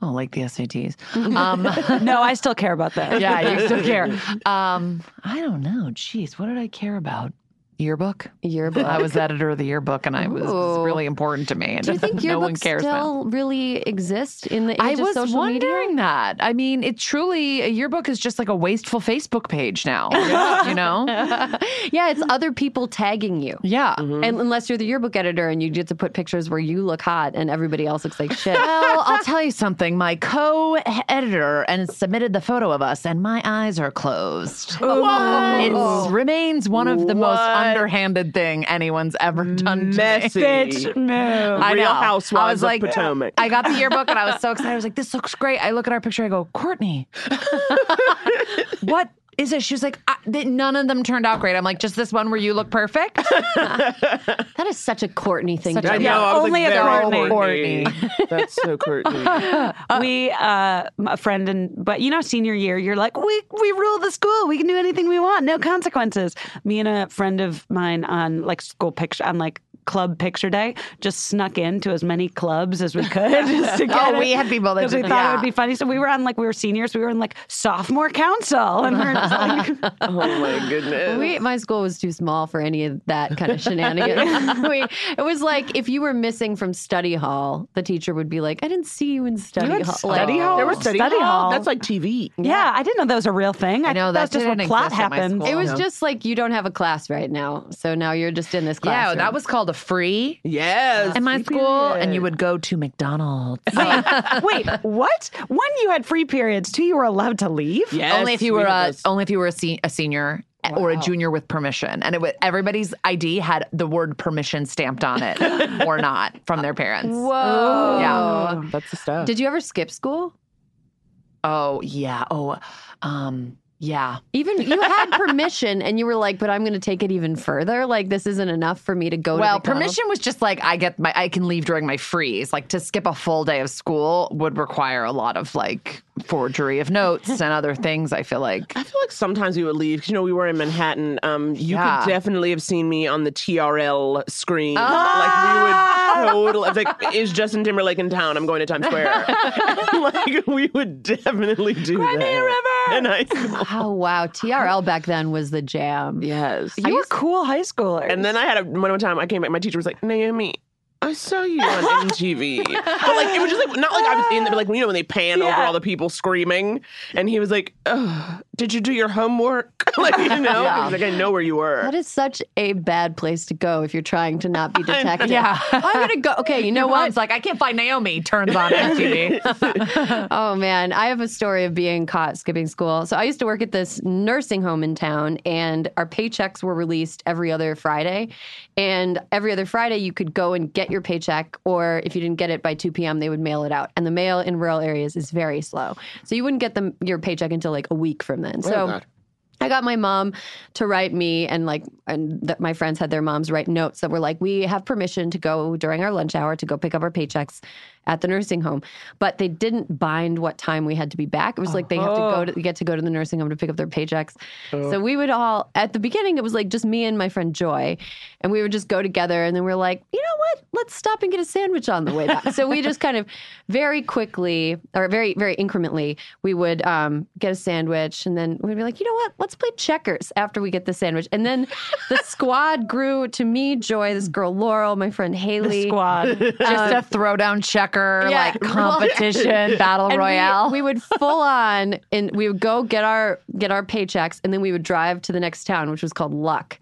Oh, like the SATs. Um, No, I still care about that. yeah, you still care. Um, I don't know. Jeez, what did I care about? Yearbook. Yearbook. I was editor of the yearbook, and I was, it was really important to me. And Do you think no one cares now. still really exist in the age I of was social wondering media? that. I mean, it truly a yearbook is just like a wasteful Facebook page now. You know? yeah, it's other people tagging you. Yeah. Mm-hmm. And unless you're the yearbook editor and you get to put pictures where you look hot and everybody else looks like shit. Well, I'll tell you something. My co-editor and submitted the photo of us, and my eyes are closed. Oh. It remains one of the most What? Underhanded thing anyone's ever done to Messy. me. Bitch, move. I Real know. Housewives I was like, of Potomac. I got the yearbook and I was so excited. I was like, this looks great. I look at our picture. I go, Courtney, what is it? She was like, I, none of them turned out great. I'm like, just this one where you look perfect. that is such a Courtney thing Such to I do. know. I was only like, a very Courtney. Courtney. That's so Courtney. we uh a friend and but you know senior year you're like we we rule the school we can do anything we want no consequences me and a friend of mine on like school picture on like club picture day just snuck into as many clubs as we could just to oh, get Oh, we had people that because we did- thought it would be funny so we were on like we were seniors we were in like sophomore council and we we're just like Oh my goodness. We, my school was too small for any of that kind of shenanigans. we, it was like if you were missing from study hall, the teacher would be like, "I didn't see you in study had hall." study like, hall? There was Study study, hall? hall. That's like TV. yeah I didn't know that was a real thing I know, that's that just what plot exist happened. It was No. just like you don't have a class right now, so now you're just in this class. yeah, that was called a free Yes. in my free school, and you would go to McDonald's. Wait, what? One, you had free periods. Two, you were allowed to leave. Yes, only if you were had a, only if you were a, se- a senior or a junior with permission, and it would, everybody's ID had the word permission stamped on it or not from their parents. Whoa. Yeah. That's the stuff. Did you ever skip school? Oh yeah. Oh, um, yeah. Even you had permission, and you were like, "But I'm going to take it even further. Like this isn't enough for me to go." Well, to McDonald's." permission was just like I get my I can leave during my freeze. Like to skip a full day of school would require a lot of like forgery of notes and other things. I feel like. I feel like sometimes we would leave 'cause, you know we were in Manhattan. Um, you Yeah. could definitely have seen me on the TRL screen. Like we would totally like is Justin Timberlake in town? I'm going to Times Square. like we would definitely do that. river. in high school. Oh wow, TRL back then was the jam. Yes. You were cool high schoolers. And then I had a one one time I came back. My teacher was like, Naomi. I saw you on MTV, but like it was just like not like I was in there, but like you know when they pan over all the people screaming, and he was like, Ugh, "Did you do your homework?" like you know, 'Cause he's like I know where you were. That is such a bad place to go if you're trying to not be detected. Yeah. I'm gonna go. Okay, you know Your what? mom's like I can't find Naomi. Turns on MTV. Oh man, I have a story of being caught skipping school. So I used to work at this nursing home in town, and our paychecks were released every other Friday. And every other Friday, you could go and get your paycheck, or if you didn't get it by 2 p.m., they would mail it out. And the mail in rural areas is very slow, so you wouldn't get them your paycheck until like a week from then. Oh, so. God. I got my mom to write me, and like, and that my friends had their moms write notes that were like, "We have permission to go during our lunch hour to go pick up our paychecks at the nursing home," but they didn't bind what time we had to be back. It was like they have to go to get to go to the nursing home to pick up their paychecks. So we would all at the beginning, it was like just me and my friend Joy, and we would just go together, and then we are like, you know what? Let's stop and get a sandwich on the way back. so we just kind of very quickly, or very very incrementally, we would um, get a sandwich, and then we'd be like, you know what? Let's play checkers after we get the sandwich. And then the squad grew to me, Joy, this girl Laurel, my friend Haley. squad. Just a throwdown checker, Uh, yeah. like competition, battle And royale. We, would full on, and we would go get our get our paychecks, and then we would drive to the next town, which was called Luck.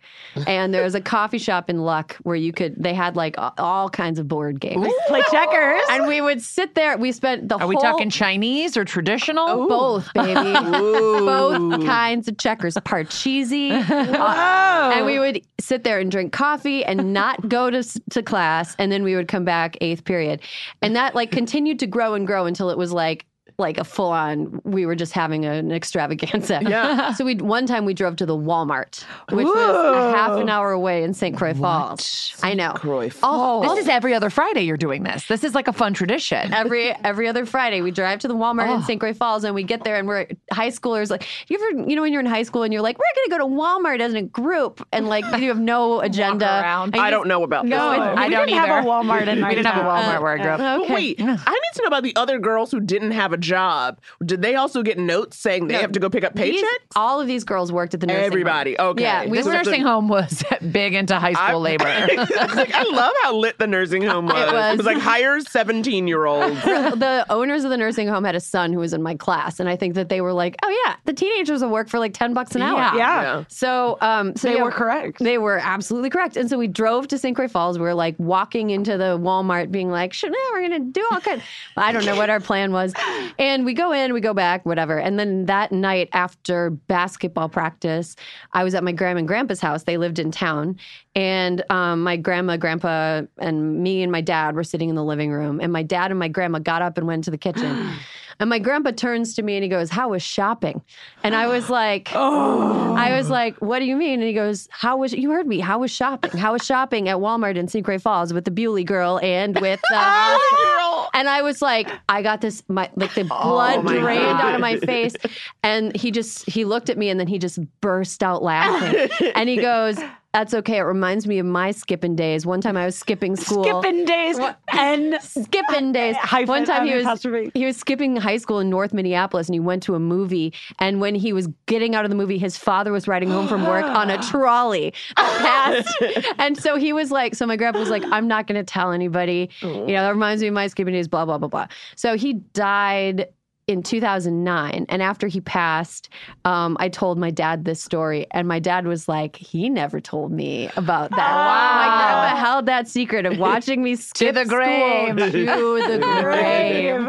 And there was a coffee shop in Luck where you could. They had like all kinds of board games. Play checkers. And we would sit there. We spent the whole thing. Are whole. we talking Chinese or traditional? both, baby. Both kinds of checkers. Parcheesi. Uh, and we would sit there and drink coffee and not go to, to class. And then we would come back eighth period. And that like continued to grow and grow until it was like, like a full on, we were just having an extravaganza. Yeah. So we one time we drove to the Walmart, which was a half an hour away in St. Croix Falls. I know. Croix Oh, This is every other Friday you're doing this. This is like a fun tradition. every every other Friday. We drive to the Walmart in oh. St. Croix Falls and we get there and we're high schoolers. Like you ever, you know, when you're in high school and you're like, we're gonna go to Walmart as a group and like you have no agenda. around. And I don't know about No, this. it- though. I we don't didn't have a Walmart in my we didn't have a town. Walmart where I grew up. But Okay. wait, I need to know about the other girls who didn't have a job, did they also get notes saying they No, have to go pick up These- all of these girls worked at the nursing home. Everybody. Okay. Yeah, we This were- nursing home was big into high school labor. like, I love how lit the nursing home was. It was, was. like hire 17 year olds. the owners of the nursing home had a son who was in my class, and I think that they were like, "Oh yeah, the teenagers will work for like ten bucks an hour." Yeah. Yeah. So, um, so They yeah, were correct. They were absolutely correct. And so we drove to St. Croix Falls. We were like walking into the Walmart, being like, "Sure, now we're gonna do all kind." I don't know what our plan was. And we go in, we go back, whatever. And then that night after basketball practice, I was at my grandma and grandpa's house. They lived in town, and um, my grandma, grandpa, and me and my dad were sitting in the living room. And my dad and my grandma got up and went to the kitchen. And my grandpa turns to me and he goes, "How was shopping?" And I was like, oh. I was like, "What do you mean?" And he goes, "How was you heard me? How was shopping? How was shopping at Walmart in. Croix Falls with the Bewley girl and with the uh, oh, girl. And I was like, I got this, my like the oh blood my drained out of my face, and he just he looked at me and then he just burst out laughing, and he goes. That's okay. It reminds me of my skipping days. One time I was skipping school. Skipping days and skipping days. Hyphen, One time he was he was skipping high school in North Minneapolis, and he went to a movie. And when he was getting out of the movie, his father was riding home from work on a trolley past. and so he was like, so my grandpa was like, I'm not going to tell anybody. You know, that reminds me of my skipping days. Blah blah blah blah. So he died in 2009 and after he passed um, i told my dad this story and my dad was like he never told me about that wow. my grandpa held that secret of watching me skip the grave. to the grave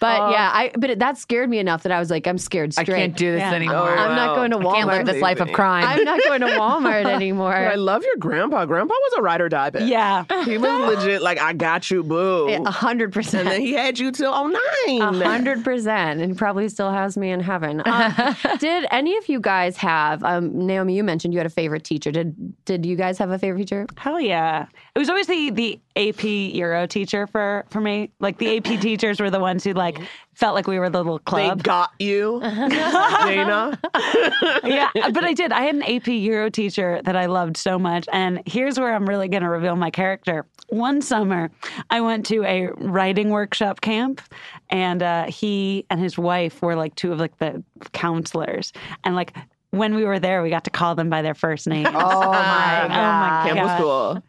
but yeah i but it, that scared me enough that i was like i'm scared straight I can't do this Yeah. anymore. Oh, i'm not going to I can't live walmart this life of crime. i'm not going to walmart anymore I love your grandpa. Grandpa was a ride or die bitch. yeah. He was legit like, I got you, boo. a hundred percent And then he had you till A 09. hundred percent, and probably still has me in heaven. Um, did any of you guys have? Um, Naomi, you mentioned you had a favorite teacher. Did Did you guys have a favorite teacher? Hell yeah. It was always the the AP Euro teacher for for me. Like the AP teachers were the ones who like felt like we were the little club. They got you, Dana. yeah, but I did. I had an AP Euro teacher that I loved so much. And here's where I'm really going to reveal my character. One summer, I went to a writing workshop camp, and uh, he and his wife were like two of like the counselors. And like when we were there, we got to call them by their first name. oh my Oh my Camp was God. cool.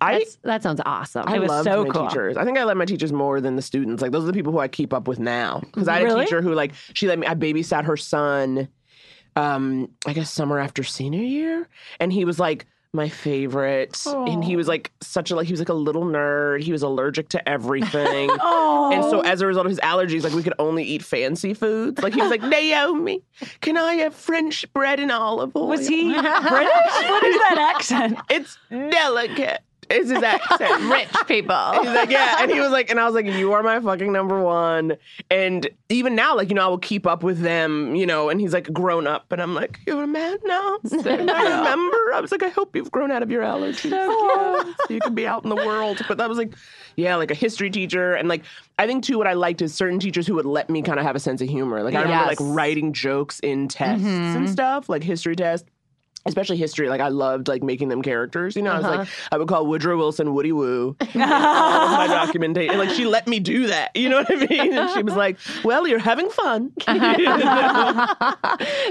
I that sounds awesome. I It was loved so my cool. teachers. I think I love my teachers more than the students. Like those are the people who I keep up with now. Because I had Really? a teacher who like she let me. I babysat her son. Um, I guess summer after senior year, and he was like my favorite. And he was like such a like he was like a little nerd. He was allergic to everything. And so as a result of his allergies, like we could only eat fancy foods. Like he was like, Naomi, can I have French bread and olive oil? was he British? What is that accent? It's delicate. Is his accent. Rich people. He's like, yeah. And he was like, and I was like, you are my fucking number one. And even now, like, you know, I will keep up with them, you know, and he's like grown up. And I'm like, you're a man now. I remember. I was like, I hope you've grown out of your allergies. So, you can be out in the world. But that was like, yeah, like a history teacher. And like, I think too, what I liked is certain teachers who would let me kind of have a sense of humor. Like, I remember Yes. like writing jokes in tests and mm-hmm. stuff, like history tests especially history. Like I loved like making them characters. You know, I was like I would call Woodrow Wilson Woody Woo. all my documentation. Like she let me do that. You know what I mean? And she was like, "Well, you're having fun."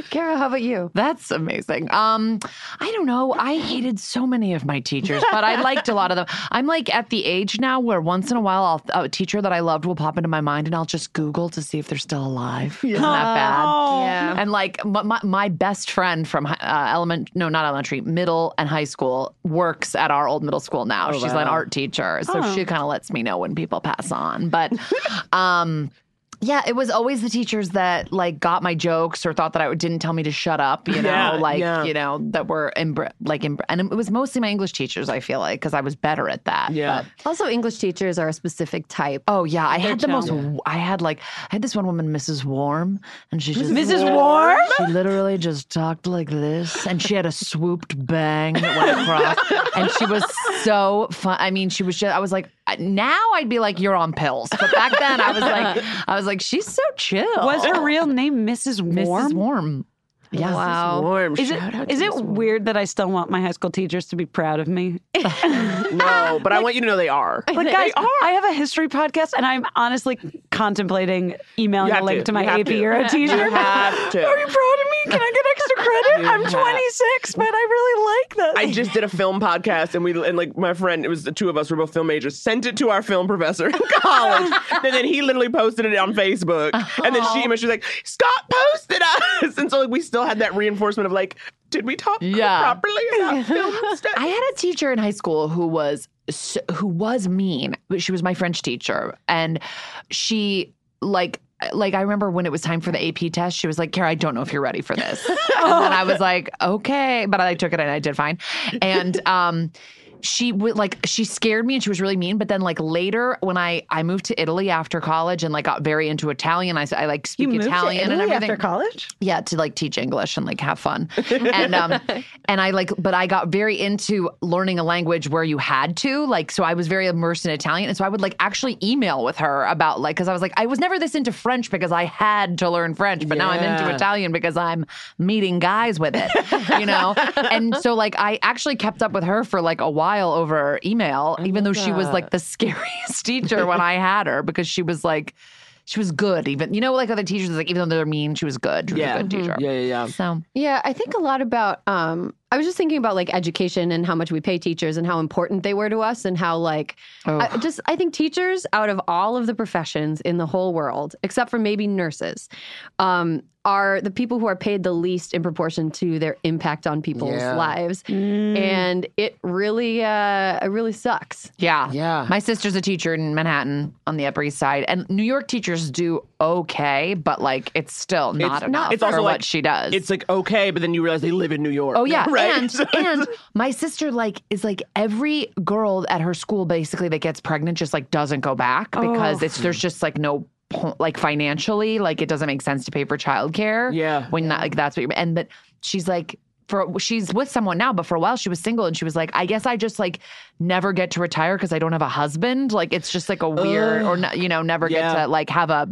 Kara, how about you? That's amazing. Um, I don't know. I hated so many of my teachers, but I liked a lot of them. I'm like at the age now where once in a while I'll, a teacher that I loved will pop into my mind, and I'll just Google to see if they're still alive. Isn't that bad? Yeah. And like my, my, my best friend from uh, element, no, not elementary, middle and high school works at our old middle school now. She's an art teacher, so she kind of lets me know when people pass on. But, um. Yeah, it was always the teachers that like got my jokes or thought that I didn't tell me to shut up. You know, Yeah, like yeah. you know that were embr- like embr- and it was mostly my English teachers. I feel like because I was better at that. Yeah. But- Also, English teachers are a specific type. oh yeah, I had the most. I had like I had this one woman, Mrs. Warm, and she just Mrs. Warm? She literally just talked like this, and she had a swooped bang that went across, and she was so fun. I mean, she was just. I was like, now I'd be like, you're on pills, but back then I was like, I was like, she's so chill. Was her real name Mrs. Warm? Mrs. Warm? Yeah. Wow. Warm. Is it Shout out to it weird that I still want my high school teachers to be proud of me? No, but I want you to know they are. Like guys, I have a history podcast and I'm honestly contemplating emailing a link to. to, my AP to. Euro t-shirt. You have to. Are you proud of me? Can I get extra credit? You I'm have- 26, but I really like this. I just did a film podcast, and we and like my friend, it was the two of us, we're both film majors, sent it to our film professor in college, and then he literally posted it on Facebook, and then she, she was like, "Scott posted us," and so like we still had that reinforcement of like, did we talk Yeah. properly about film stuff? I had a teacher in high school who was who was mean. but She was my French teacher, and she like like I remember when it was time for the AP test, she was like, "Kara, I don't know if you're ready for this." and I was like, "Okay," but I took it and I did fine. And um she would like she scared me and she was really mean but then like later when i i moved to italy after college and like got very into italian i, I like speak you moved italian and everything. after college? yeah to like teach english and like have fun. And um and i like but i got very into learning a language where you had to like so i was very immersed in italian. And so i would like actually email with her about like because i was like i was never this into french because i had to learn french but now i'm into italian because i'm meeting guys with it you know? And so like i actually kept up with her for like a while over email even though she was like the scariest teacher when i had her because she was like she was good even you know like other teachers like even though they're mean she was good she was Yeah. a good teacher yeah, yeah, yeah. so Yeah, I think a lot about. Um, I was just thinking about like education and how much we pay teachers and how important they were to us and how like I, just I think teachers out of all of the professions in the whole world, except for maybe nurses, um, are the people who are paid the least in proportion to their impact on people's Yeah. lives, and it really, uh, it really sucks. Yeah. Yeah. My sister's a teacher in Manhattan on the Upper East Side. And New York teachers do okay, but like it's still not It's- enough it's for also what like- she does. It's like okay, but then you realize they live in New York. Oh yeah, right. And and my sister like is like every girl at her school basically that gets pregnant just like doesn't go back oh. because it's there's hmm. just like no like financially like it doesn't make sense to pay for childcare. Yeah. when that like that's what you and but she's like. For she's with someone now, but for a while she was single, and she was like, "I guess I just like never get to retire because I don't have a husband. Like it's just like a weird, or you know, never Yeah. get to like have a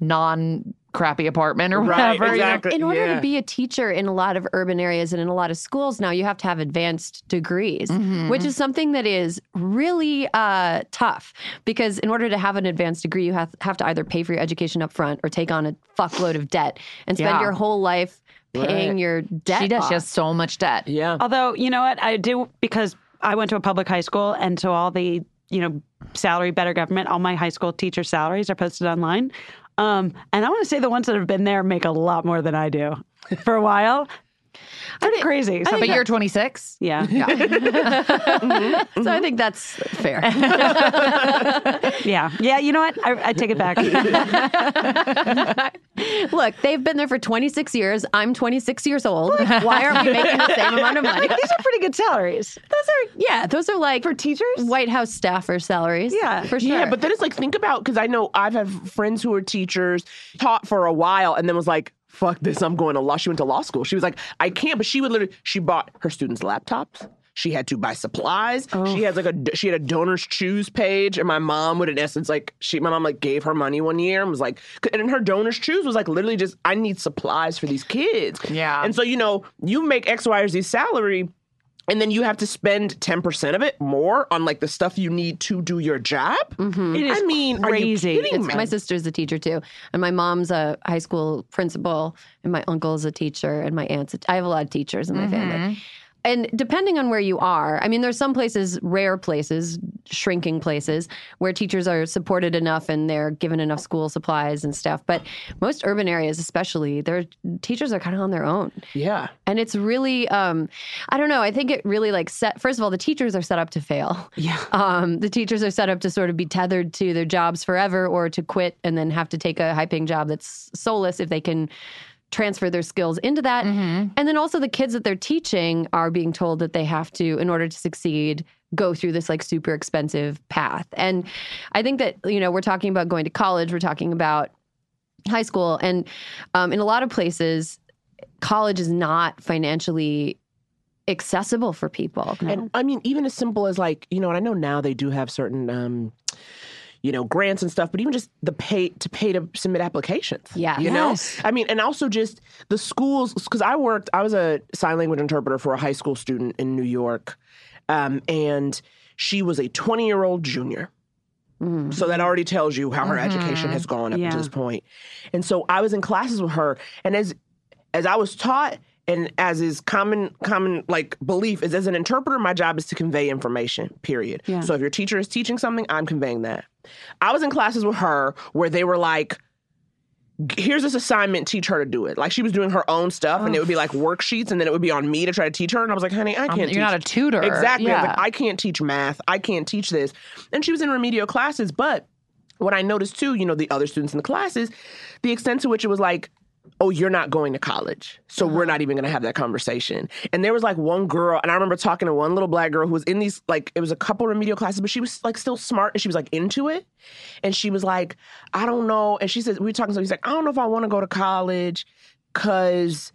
non crappy apartment or Right, whatever. you know? In order Yeah. to be a teacher in a lot of urban areas and in a lot of schools now, you have to have advanced degrees, Mm-hmm. which is something that is really uh, tough because in order to have an advanced degree, you have, have to either pay for your education up front or take on a fuckload of debt and spend Yeah. your whole life paying Right. your debt. She does. off. She has so much debt. yeah. Although, you know what? I do because I went to a public high school and so all the, you know, salary better government, all my high school teacher salaries are posted online. Um, and I want to say the ones that have been there make a lot more than I do for a while. Pretty crazy. So, But you're 26. yeah. Mm-hmm. So I think that's fair. Yeah. Yeah. You know what? I, I take it back. Look, they've been there for 26 years. I'm 26 years old. Why aren't we making the same amount of money? These are pretty good salaries. Those are, yeah, those are like For teachers? White House staffer salaries. Yeah. for sure. Yeah, but then it's like think about because I know I've had friends who are teachers, taught for a while, and then was like, "Fuck this, I'm going to law." She went to law school. She was like, "I can't," but she would literally she bought her students laptops. She had to buy supplies. She has like a she had a DonorsChoose page, and my mom would in essence like she my mom like gave her money one year and was like, and in her DonorsChoose was like literally just I need supplies for these kids. Yeah. and so you know you make X Y or Z salary. And then you have to spend 10% of it more on like the stuff you need to do your job. Mm-hmm. It is I mean, crazy. Are you kidding me? my sister's a teacher too, and my mom's a high school principal, and my uncle's a teacher, and my aunt's. A, I have a lot of teachers in my family. Mm-hmm. And depending on where you are, I mean, there's some places, rare places, shrinking places, where teachers are supported enough and they're given enough school supplies and stuff. But most urban areas, especially, their teachers are kind of on their own. yeah. And it's really, um, I don't know. I think it really like set. First of all, the teachers are set up to fail. Yeah. Um, the teachers are set up to sort of be tethered to their jobs forever, or to quit and then have to take a high-paying job that's soulless if they can transfer their skills into that. And then also the kids that they're teaching are being told that they have to, in order to succeed, go through this like super expensive path. And I think that you know we're talking about going to college. We're talking about high school, and um, in a lot of places, college is not financially accessible for people. And I mean, even as simple as like, you know, and I know now they do have certain, um, you know, grants and stuff, but even just the pay to pay to submit applications. Yeah. You Yes. know? I mean, and also just the schools, because I worked, I was a sign language interpreter for a high school student in New York. Um, and she was a 20 year old junior. So that already tells you how her education has gone up Yeah. to this point. And so I was in classes with her, and as as I was taught, and as is common common like belief, is as an interpreter, my job is to convey information. Period. Yeah. So if your teacher is teaching something, I'm conveying that. I was in classes with her where they were like. Here's this assignment, teach her to do it. Like she was doing her own stuff, and it would be like worksheets, and then it would be on me to try to teach her. And I was like, honey, I Um, can't you're teach not a tutor. Exactly. I Yeah. like, I can't teach math. I can't teach this. And she was in remedial classes. But what I noticed too, you know, the other students in the classes, the extent to which it was like, oh, you're not going to college. So we're uh-huh. not even going to have that conversation. And there was like one girl, and I remember talking to one little black girl who was in these, like, it was a couple remedial classes, but she was like still smart and she was like into it. And she was like, I don't know. And she said, we were talking, so he's like, I don't know if I want to go to college because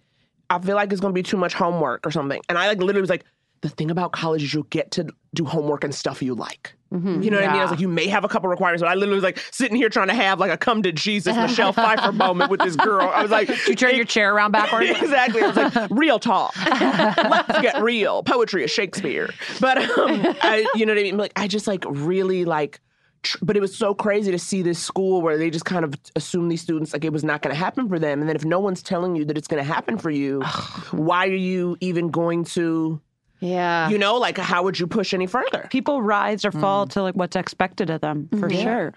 I feel like it's going to be too much homework or something. And I like literally was like, the thing about college is you'll get to do homework and stuff you like. Mm-hmm. You know what I mean? I was like, you may have a couple requirements, but I literally was like sitting here trying to have like a come to Jesus Michelle Pfeiffer moment with this girl. I was like, You turn your chair around backwards. exactly. I was like, real talk. Let's get real. Poetry is Shakespeare. But um, I, you know what I mean? Like, I just like really like. tr- But it was so crazy to see this school where they just kind of assume these students like it was not going to happen for them, and then if no one's telling you that it's going to happen for you, why are you even going to? Yeah. You know, like how would you push any further? People rise or fall to like what's expected of them for sure.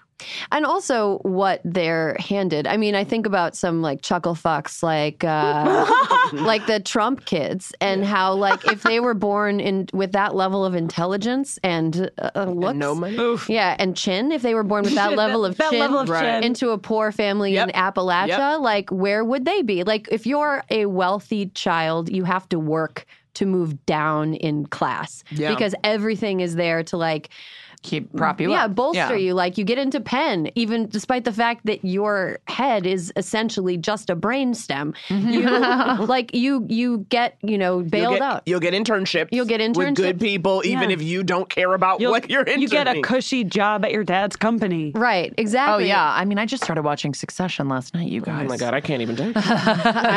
and also what they're handed. I mean, I think about some like chuckle fucks, like uh, like the Trump kids, and how like if they were born in with that level of intelligence and uh, looks, no money. yeah, and chin, if they were born with that level of that chin, level of Right. chin. into a poor family Yep. in Appalachia, Yep. like where would they be? Like if you're a wealthy child, you have to work to move down in class Yeah. because everything is there to like Keep prop you yeah, up. bolster you. Like you get into Penn, even despite the fact that your head is essentially just a brain stem. You like you you get you know bailed You'll bailed get, out. You'll get internships. You'll get internships with good internships. people, even Yeah. if you don't care about You'll- what you're you get a cushy job at your dad's company. Right, exactly. Oh exactly. yeah. I mean, I just started watching Succession last night. You guys. Oh my god, I can't even do.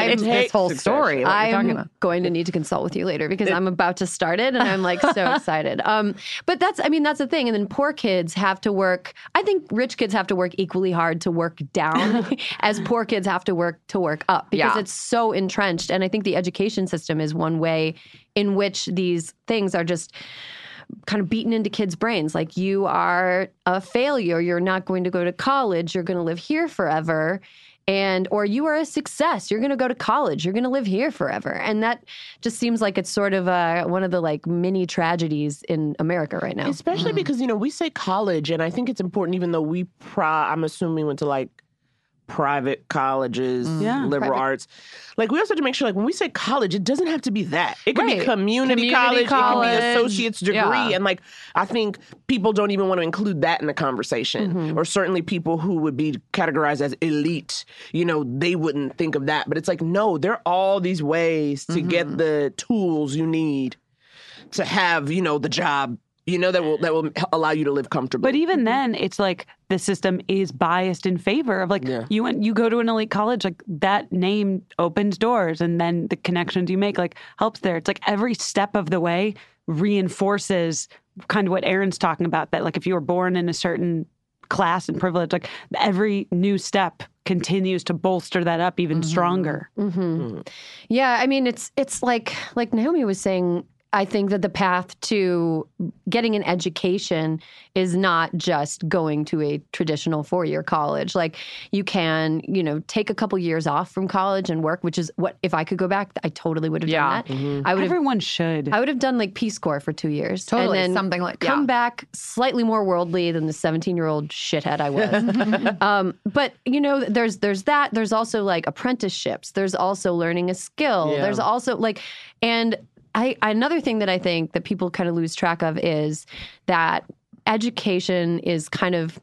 It's this whole Succession. story. What you're talking I'm about. going to need to consult with you later because I'm about to start it and I'm like so excited. Um, but that's, I mean, that's the thing. And then poor kids have to work. I think rich kids have to work equally hard to work down as poor kids have to work to work up because Yeah. it's so entrenched. And I think the education system is one way in which these things are just kind of beaten into kids' brains. Like you are a failure. You're not going to go to college. You're going to live here forever. And or you are a success. You're going to go to college. You're going to live here forever. And that just seems like it's sort of uh, one of the like mini tragedies in America right now. Especially because you know we say college, and I think it's important. Even though we, pro I'm assuming went to like private colleges, mm. Yeah. liberal arts. Like we also have to make sure, like when we say college, it doesn't have to be that. It can Right. be community, Community college, it can college. be associate's degree, Yeah. and like I think people don't even want to include that in the conversation. Mm-hmm. Or certainly people who would be categorized as elite, you know, they wouldn't think of that. But it's like no, there are all these ways to get mm-hmm. the tools you need to have, you know, the job. You know that will that will allow you to live comfortably. But even mm-hmm. then, it's like the system is biased in favor of like Yeah. you went you go to an elite college, like that name opens doors, and then the connections you make like helps there. It's like every step of the way reinforces kind of what Erin's talking about. That like if you were born in a certain class and privilege, like every new step continues to bolster that up even mm-hmm. stronger. hmm Yeah, I mean it's it's like like Naomi was saying. I think that the path to getting an education is not just going to a traditional four-year college. Like you can, you know, take a couple years off from college and work, which is what if I could go back, I totally would have Yeah. done that. I would have Everyone should. I would have done like Peace Corps for two years. Totally, And then something like- come yeah. back slightly more worldly than the 17 year old shithead I was. um, but you know, there's there's that. There's also like apprenticeships. There's also learning a skill. Yeah. There's also like and I another thing that I think that people kind of lose track of is that education is kind of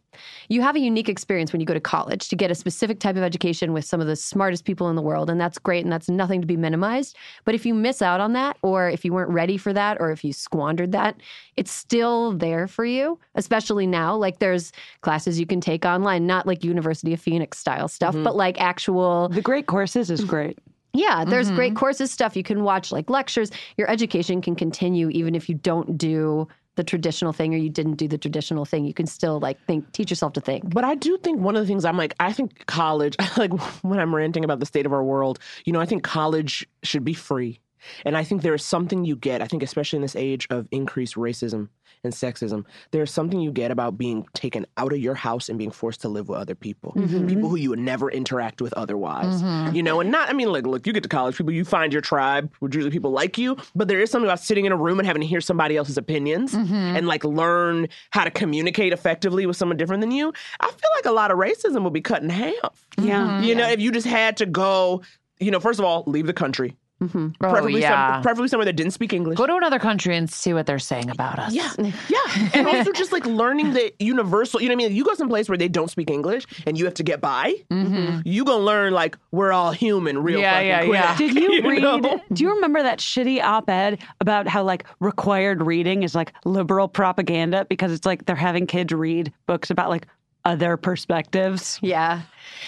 you have a unique experience when you go to college to get a specific type of education with some of the smartest people in the world and that's great and that's nothing to be minimized. But if you miss out on that or if you weren't ready for that or if you squandered that it's still there for you especially now. Like there's classes you can take online not like university of phoenix style stuff mm-hmm. but like actual the great courses is great. Yeah, there's Mm-hmm. great courses, stuff you can watch, like lectures. Your education can continue even if you don't do the traditional thing or you didn't do the traditional thing. You can still like think, teach yourself to think. But I do think one of the things I'm like, I think college, like when I'm ranting about the state of our world, you know, I think college should be free. And I think there is something you get, I think, especially in this age of increased racism and sexism, there's something you get about being taken out of your house and being forced to live with other people, mm-hmm. people who you would never interact with otherwise. Mm-hmm. You know, and not, I mean, like, look, you get to college, people, you find your tribe, which usually people like you, but there is something about sitting in a room and having to hear somebody else's opinions mm-hmm. and like learn how to communicate effectively with someone different than you. I feel like a lot of racism would be cut in half. Yeah. You know, if you just had to go, you know, first of all, leave the country. Mm-hmm. Oh, Preferably, yeah. some, preferably somewhere that didn't speak English. Go to another country and see what they're saying about us. Yeah, yeah, and also just like learning the universal. You know what I mean? You go someplace where they don't speak English and you have to get by. Mm-hmm. You gonna learn like we're all human, real Yeah, fucking yeah, quick. yeah. Did you, read? know? Do you remember that shitty op-ed about how like required reading is like liberal propaganda because it's like they're having kids read books about like other perspectives. Yeah.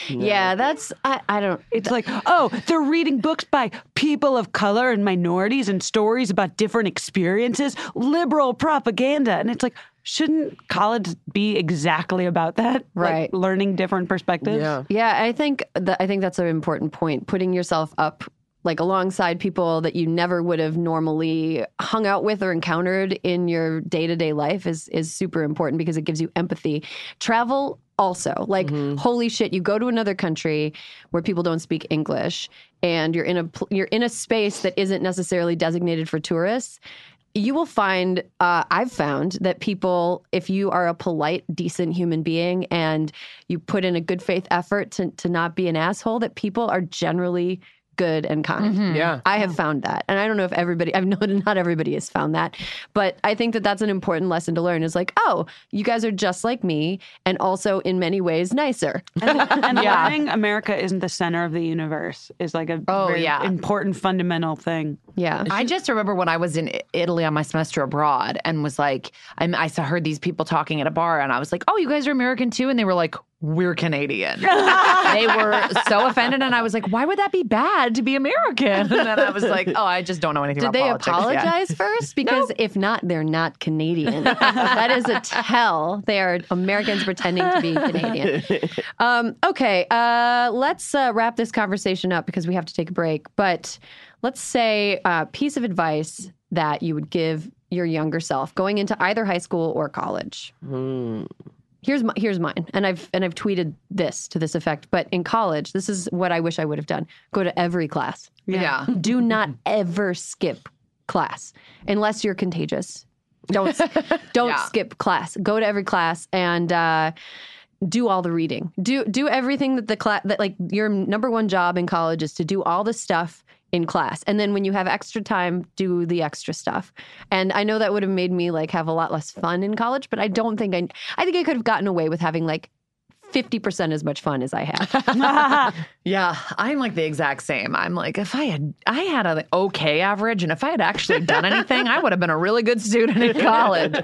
Yeah, that's, I, I don't, It's like, oh, they're reading books by people of color and minorities and stories about different experiences. Liberal propaganda. And it's like, shouldn't college be exactly about that? Right. Like learning different perspectives? Yeah. Yeah, I think that I think that's an important point. Putting yourself up like alongside people that you never would have normally hung out with or encountered in your day-to-day life is is super important because it gives you empathy. Travel also. Like holy shit, you go to another country where people don't speak English and you're in a you're in a space that isn't necessarily designated for tourists you will find uh, i've found that people if you are a polite decent human being and you put in a good faith effort to, to not be an asshole that people are generally good and kind mm-hmm. Yeah. i have found that and i don't know if everybody i've known not everybody has found that but i think that that's an important lesson to learn is like oh you guys are just like me and also in many ways nicer And, and learning America isn't the center of the universe is like a Oh, very yeah. important fundamental thing. yeah I just remember when I was in Italy on my semester abroad and was like, I, I saw heard these people talking at a bar and I was like, oh, you guys are American too? And they were like, we're Canadian. they were so offended. And I was like, why would that be bad to be American? And then I was like, oh, I just don't know anything Did about they politics yet." apologize first? Because if not, they're not Canadian. that is a tell. They are Americans pretending to be Canadian. Um, okay, uh, let's uh, wrap this conversation up because we have to take a break. But let's say a piece of advice that you would give your younger self going into either high school or college. Here's my, here's mine, and I've and I've tweeted this to this effect. But in college, this is what I wish I would have done: go to every class Yeah. do not ever skip class unless you're contagious. Don't don't Yeah. skip class. Go to every class and uh, do all the reading. Do do everything that the class that like your number one job in college is to do all the stuff in class. And then when you have extra time, do the extra stuff. And I know that would have made me like have a lot less fun in college, but I don't think I I think I could have gotten away with having like 50% as much fun as I had. Yeah, I'm like the exact same. I'm like, if I had, I had an okay average, and if I had actually done anything, I would have been a really good student in college.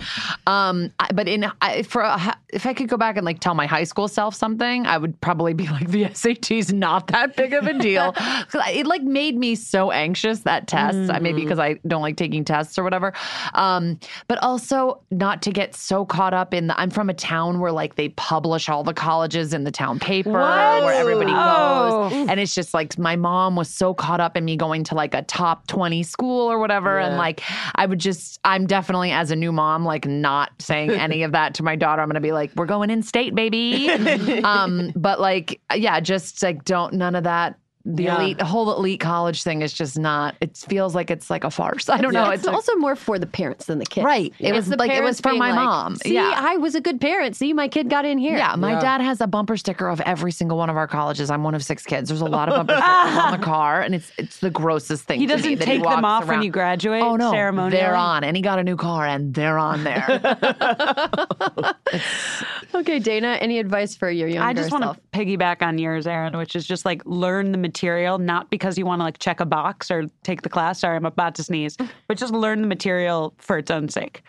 Um, I- but in I, for a, if I could go back and like tell my high school self something, I would probably be like, the SAT's not that big of a deal. 'Cause I- it like made me so anxious that test. I Maybe because I don't like taking tests or whatever. Um, but also not to get so caught up in the. I'm from a town where like they publish all the colleges in the town paper where everybody goes. And it's just like my mom was so caught up in me going to like a top 20 school or whatever. And like I would just, I'm definitely as a new mom, like not saying any of that to my daughter. I'm going to be like, we're going in state, baby. um, but like, yeah, just like don't, none of that. The Yeah. elite, the whole elite college thing is just not, it feels like it's like a farce. I don't know. It's, It's, like- also more for the parents than the kids. Right. It It's was like- it was for my like, mom. See, Yeah. I was a good parent. See, my kid got in here. Yeah, my Yeah. dad has a bumper sticker of every single one of our colleges. I'm one of six kids. There's a lot of bumper stickers on the car, and it's it's the grossest thing. He to me doesn't that take walks them off when around- you graduate Oh no, ceremonially. they're on, and he got a new car, and they're on there. Okay, Dana, any advice for your younger I just want to piggyback on yours, Erin, which is just like learn the material, not because you want to like check a box or take the class. Sorry, I'm about to sneeze, but just learn the material for its own sake.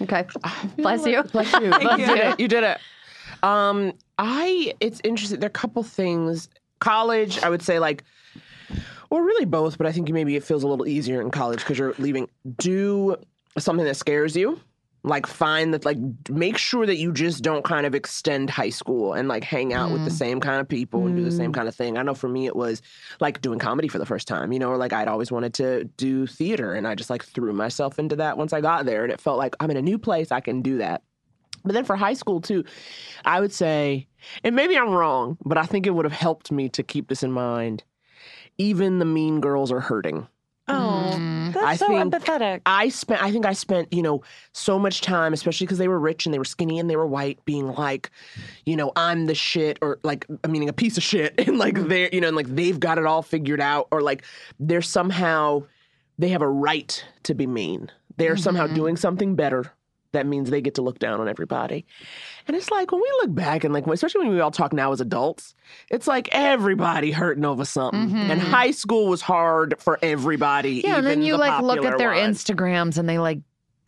Okay. Bless you. Bless you. you did it. You did it. Um, I it's interesting. There are a couple things. College, I would say like Well, really both, but I think maybe it feels a little easier in college because you're leaving. Do something that scares you. Like find that like make sure that you just don't kind of extend high school and like hang out with the mm. same kind of people and do the same mm. kind of thing. I know for me it was like doing comedy for the first time, you know, or like I'd always wanted to do theater and I just like threw myself into that once I got there and it felt like I'm in a new place, I can do that. But then for high school too, I would say, and maybe I'm wrong, but I think it would have helped me to keep this in mind. Even the mean girls are hurting. Oh, mm. that's I so think empathetic. I spent, I think I spent, you know, so much time, especially because they were rich and they were skinny and they were white, being like, you know, I'm the shit, or like, I meaning a piece of shit, and like mm. they're, you know, and like they've got it all figured out, or like they're somehow, they have a right to be mean. They're somehow mm-hmm. doing something better. That means they get to look down on everybody. And it's like when we look back and like, especially when we all talk now as adults, it's like everybody hurting over something. And mm-hmm. high school was hard for everybody. Yeah, and then you the like look at their ones. Instagrams and they like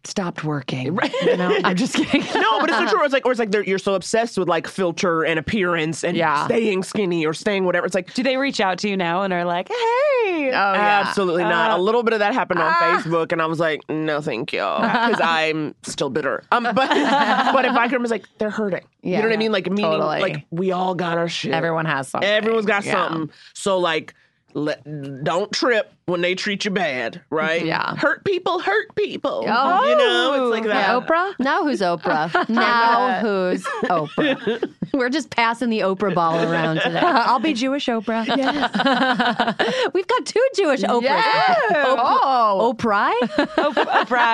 stopped working. You know, I'm just kidding. no, but it's so true. It's like, or it's like they're, you're so obsessed with like filter and appearance and Yeah. staying skinny or staying whatever. It's like, Do they reach out to you now and are like, hey? Oh, yeah. absolutely not. Uh, a little bit of that happened on Facebook, and I was like, no, thank you, because I'm still bitter. Um, but but if I could, I was like, they're hurting. Yeah, you know what I mean? Like meaning, Totally. like we all got our shit. Everyone has something. Everyone's got Yeah. something. So like. Let, don't trip when they treat you bad, right? Yeah. Hurt people hurt people. Oh. you know, it's like that. Yeah, Oprah? Now who's Oprah? now who's Oprah? We're just passing the Oprah ball around today. I'll be Jewish Oprah. We've got two Jewish Oprahs. Yeah. Oh. Oprah?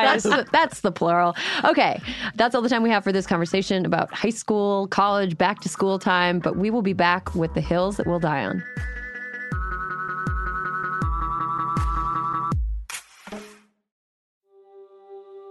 That's the, that's the plural. Okay, that's all the time we have for this conversation about high school, college, back to school time. But we will be back with the hills that we'll die on.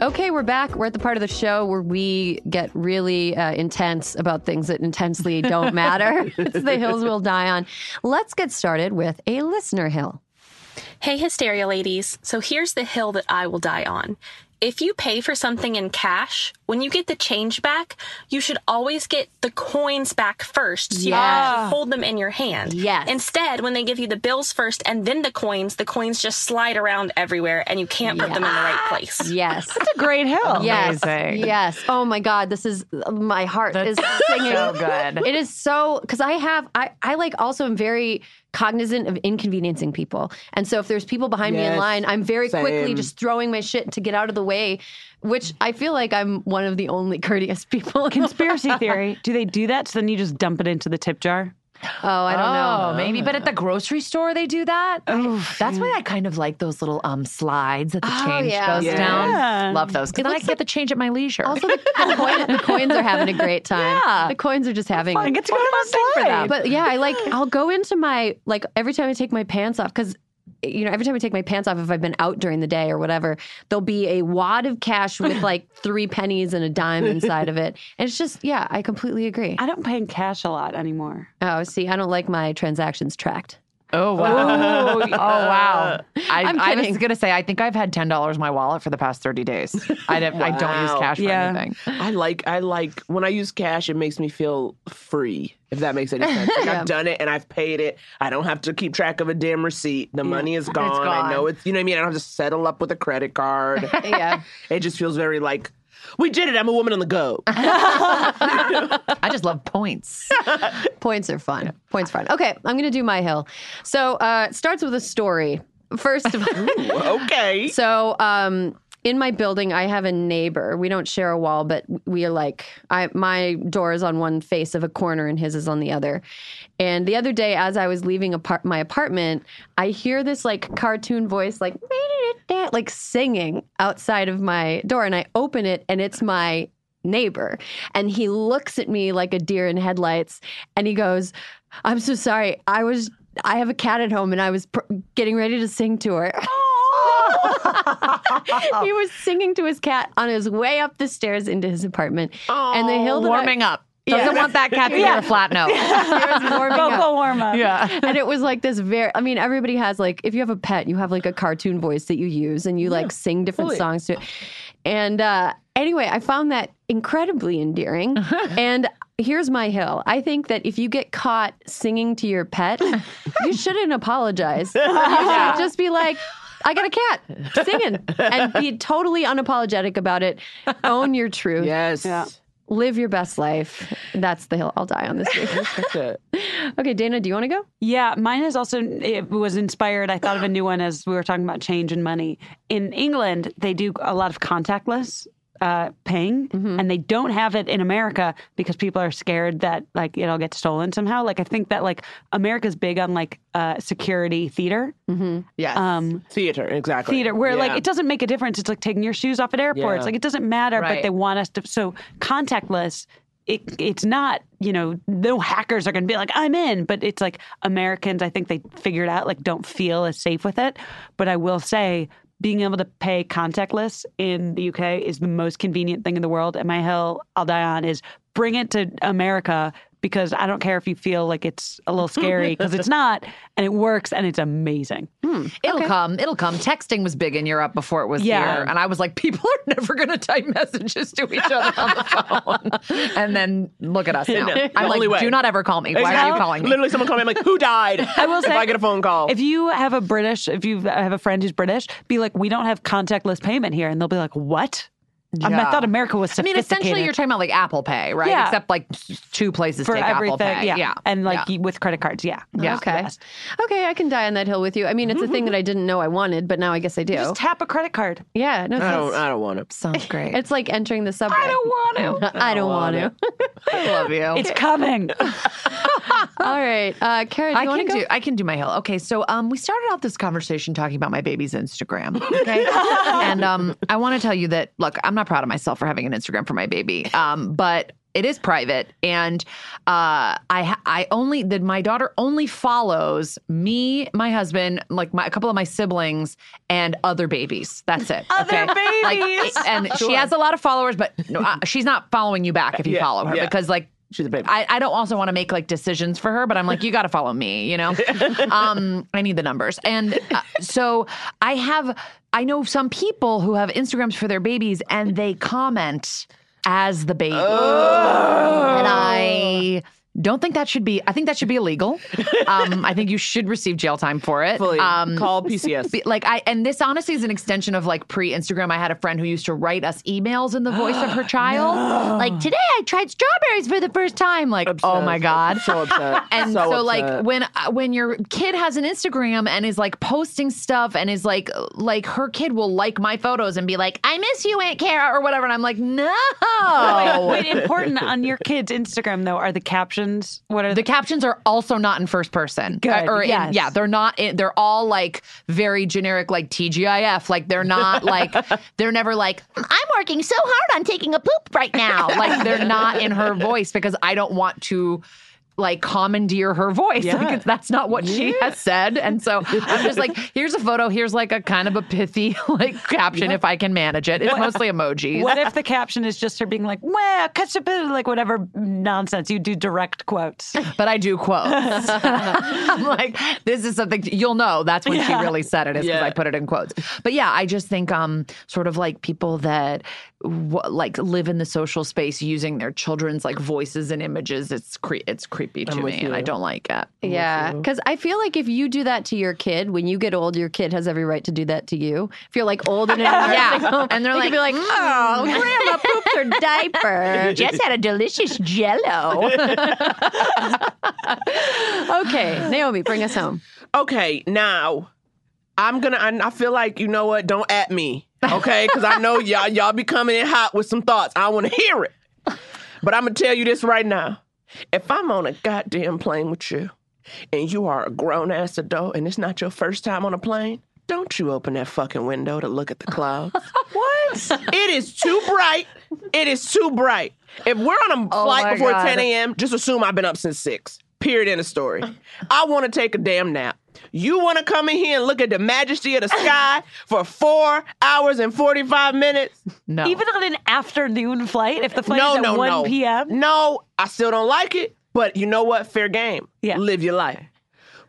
Okay, we're back. We're at the part of the show where we get really uh, intense about things that intensely don't matter. it's the hills we'll die on. Let's get started with a listener hill. Hey, Hysteria ladies. So here's the hill that I will die on. If you pay for something in cash, when you get the change back, you should always get the coins back first. So you hold them in your hand. Yes. Instead, when they give you the bills first and then the coins, the coins just slide around everywhere and you can't put them in the right place. Yes. That's a great hill. Yes. Amazing. Yes. Oh my God. This is my heart is singing. so good. It is so because I have I I like also am very cognizant of inconveniencing people, and so if there's people behind me in line, I'm very quickly just throwing my shit to get out of the way, which I feel like I'm one of the only courteous people. Conspiracy theory. Do they do that? So then you just dump it into the tip jar? oh, I don't know. Oh, maybe. But at the grocery store, they do that. That's why I kind of like those little um slides that the Oh, change yeah. goes Yeah. down. Love those because then I looks can get the change at my leisure. Also, the, the, coin, the coins are having a great time. Yeah. The coins are just having. I get to go on a thing for slide. them. But yeah, I like I'll go into my like every time I take my pants off because you know, every time I take my pants off, if I've been out during the day or whatever, there'll be a wad of cash with like three pennies and a dime inside of it. And it's just, yeah, I completely agree. I don't pay in cash a lot anymore. Oh, see, I don't like my transactions tracked. Oh wow! oh, oh wow! I, I'm I was kidding. gonna say I think I've had ten dollars in my wallet for the past thirty days. I don't, I don't use Wow. cash for Yeah. anything. I like I like when I use cash. It makes me feel free. If that makes any sense. Like Yeah. I've done it and I've paid it. I don't have to keep track of a damn receipt. The money is gone. I know it's you know what I mean. I don't have to settle up with a credit card. Yeah. it just feels very like we did it. I'm a woman on the go. I just love points. Points are fun. Points are fun. Okay, I'm going to do my hill. So uh, it starts with a story. First of all, okay. so um, in my building, I have a neighbor. We don't share a wall, but we are like, I my door is on one face of a corner and his is on the other. And the other day, as I was leaving apart- my apartment, I hear this like cartoon voice, like like singing outside of my door, and I open it, and it's my neighbor and he looks at me like a deer in headlights and he goes i'm so sorry. I was i have a cat at home and i was pr- getting ready to sing to her. He was singing to his cat on his way up the stairs into his apartment and the hill that I- Warming up. Doesn't want that cat to hear a flat note. He was warming. Vocal warm up. Yeah. and it was like this very i mean everybody has like if you have a pet you have like a cartoon voice that you use and you like sing different fully. songs to it and uh anyway i found that incredibly endearing and here's my hill i think that if you get caught singing to your pet you shouldn't apologize you should just be like I got a cat singing and be totally unapologetic about it. Own your truth. Yes. Yeah. Live your best life. That's the hill I'll die on this week. That's it. okay, Dana, do you want to go? Yeah, mine is also it was inspired. I thought of a new one as we were talking about change and money. In England, they do a lot of contactless uh, paying, and they don't have it in America because people are scared that like it'll get stolen somehow. Like I think that like America's big on like uh, security theater, Yes. um, Theater, exactly. theater where like it doesn't make a difference. It's like taking your shoes off at airports. Yeah. Like it doesn't matter, but they want us to. So contactless. It, it's not, you know, no hackers are going to be like, I'm in, but it's like Americans, I think they figured out, like, don't feel as safe with it. But I will say, being able to pay contactless in the UK is the most convenient thing in the world. And my hill I'll die on is bring it to America because I don't care if you feel like it's a little scary because it's not, and it works and it's amazing. Hmm. It'll come. It'll come. Texting was big in Europe before it was Yeah. here. And I was like, people are never going to type messages to each other on the phone. and then look at us now. know. I'm only like, way. do not ever call me. Why are you calling me? Literally, someone called me. I'm like, who died? I will say, if I get a phone call. If you have a British, if you have a friend who's British, be like, we don't have contactless payment here, and they'll be like, what? I, I thought America was I mean, essentially, you're talking about like Apple Pay, right? Yeah. Except like two places for take everything, Apple Pay. yeah. yeah. and like Yeah. with credit cards, yeah, Yeah. Okay. Okay, I can die on that hill with you. I mean, it's a thing that I didn't know I wanted, but now I guess I do. Just tap a credit card. yeah, no, I don't. I don't want to. Sounds great. it's like entering the subway. I don't want to. I don't want to. I love you. It's coming. All right, uh, Kara, do I you can go? do I can do my hill. Okay, so um, we started off this conversation talking about my baby's Instagram. Okay, and um, I want to tell you that look, I'm not proud of myself for having an Instagram for my baby, um, but it is private, and uh, I I only that my daughter only follows me, my husband, like my a couple of my siblings, and other babies. That's it. Other okay? Like, babies. and she has a lot of followers, but no, uh, she's not following you back if you Yeah, follow her yeah. because like She's a baby. I, I don't also want to make like decisions for her, but I'm like, you got to follow me, you know? um, I need the numbers. And uh, so I have, I know some people who have Instagrams for their babies and they comment as the baby. And I don't think that should be, I think that should be illegal. Um, I think you should receive jail time for it. Fully Um, call PCS. be- like I and this honestly is an extension of like pre-Instagram. I had a friend who used to write us emails in the voice of her child. Like today I tried strawberries for the first time. Like oh my god. So upset. And so, so, like when uh, when your kid has an Instagram and is like posting stuff and is like like her kid will like my photos and be like I miss you Aunt Kara or whatever and I'm like no. Wait, important on your kid's Instagram though are the captions. What are The the? captions are also not in first person. Good, Uh, or in- yeah, they're not. In, they're all like very generic, like TGIF. Like they're not like they're never like I'm working so hard on taking a poop right now. Like they're not in her voice because I don't want to like commandeer her voice. Yeah. Like, that's not what she has said. And so I'm just like, here's a photo. Here's like a kind of a pithy like caption if I can manage it. It's mostly emojis. What if the caption is just her being like, well, catch a bit, like whatever nonsense. You do direct quotes. but I do quotes. I'm like, this is something you'll know. That's when she really said it is because Yeah. I put it in quotes. But yeah, I just think um sort of like people that w- like live in the social space using their children's like voices and images. It's cre- it's creepy to I'm me, with and I don't like it. Yeah, because I feel like if you do that to your kid, when you get old, your kid has every right to do that to you. If you're like old and in a Yeah. And they're like, be like, "Oh, mm. grandma pooped her diaper. Just had a delicious Jello." okay, Naomi, bring us home. Okay, now I'm gonna. I, I feel like you know what? Don't at me, okay? Because I know y'all y'all be coming in hot with some thoughts. I want to hear it, but I'm gonna tell you this right now. If I'm on a goddamn plane with you, and you are a grown ass adult, and it's not your first time on a plane, don't you open that fucking window to look at the clouds. what? It is too bright. It is too bright. If we're on a Oh flight before God. 10 a.m., just assume I've been up since six. Period. End of story. I want to take a damn nap. You want to come in here and look at the majesty of the sky for four hours and 45 minutes? No. Even on an afternoon flight, if the flight no, is at no, 1 no. p.m. No, I still don't like it. But you know what? Fair game. Yeah. Live your life.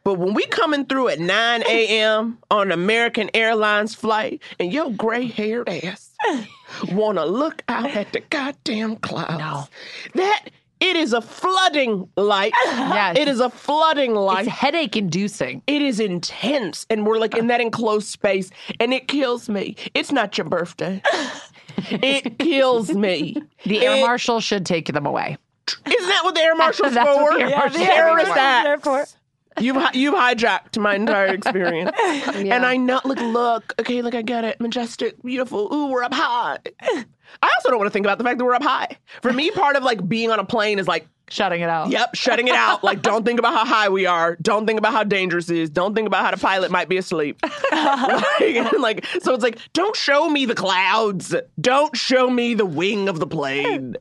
But when we coming through at 9 a.m. on American Airlines flight and your gray haired ass want to look out at the goddamn clouds, that it is a flooding light. Yes. It is a flooding light. it's headache inducing. It is intense, and we're like in that enclosed space, and it kills me. It's not your birthday. it kills me. The air It- marshal should take them away. Isn't that what the air marshal's That's what for? the air marshal's Terrorist for. acts. You've you've hijacked my entire experience, and I know. Look, look. Okay, look, I get it. Majestic, beautiful. Ooh, we're up high. I also don't want to think about the fact that we're up high. For me, part of like being on a plane is like Shutting it out. Yep, shutting it out. Like, don't think about how high we are. Don't think about how dangerous it is. Don't think about how the pilot might be asleep. like, like, so it's like, don't show me the clouds. Don't show me the wing of the plane.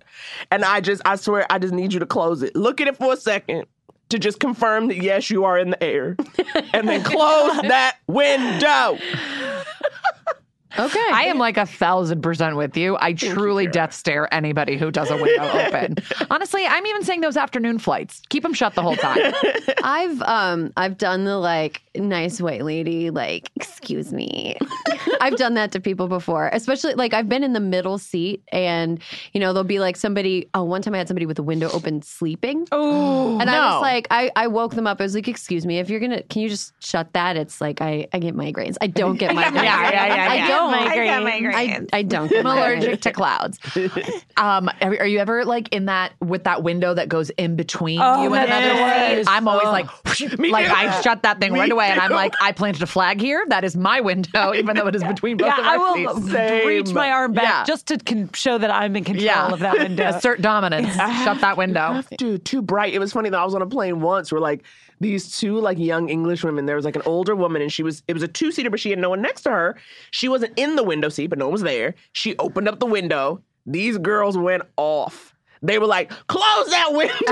And I just, I swear, I just need you to close it. Look at it for a second to just confirm that yes, you are in the air, and then close that window. Okay, I am like a thousand percent with you. I truly death stare anybody who does a window open. Honestly, I'm even saying those afternoon flights. Keep them shut the whole time. I've um I've done the like nice white lady like excuse me. I've done that to people before, especially like I've been in the middle seat and you know there'll be like somebody. Oh, one time I had somebody with the window open sleeping. Oh, And I was like, I, I woke them up. I was like, excuse me, if you're gonna, can you just shut that? It's like I, I get migraines. I don't get migraines. Yeah, yeah, yeah, I yeah. Don't. migraines. I, I don't get I'm allergic to clouds. Um, are, are you ever like in that with that window that goes in between Oh, you and another yes. one? I'm always Oh. like, Me like too. I shut that thing Me right away, and I'm like, I planted a flag here. That is my window, even though it is between both Yeah, of our I will. Same. reach my arm back Yeah. just to con- show that I'm in control Yeah. of that window. Assert dominance. Shut that window. Dude, too bright. It was funny that I was on a plane once where like these two like young English women. There was like an older woman and she was it was a two seater, but she had no one next to her. She wasn't in the window seat, but no one was there. She opened up the window. These girls went off. They were like, "Close that window!"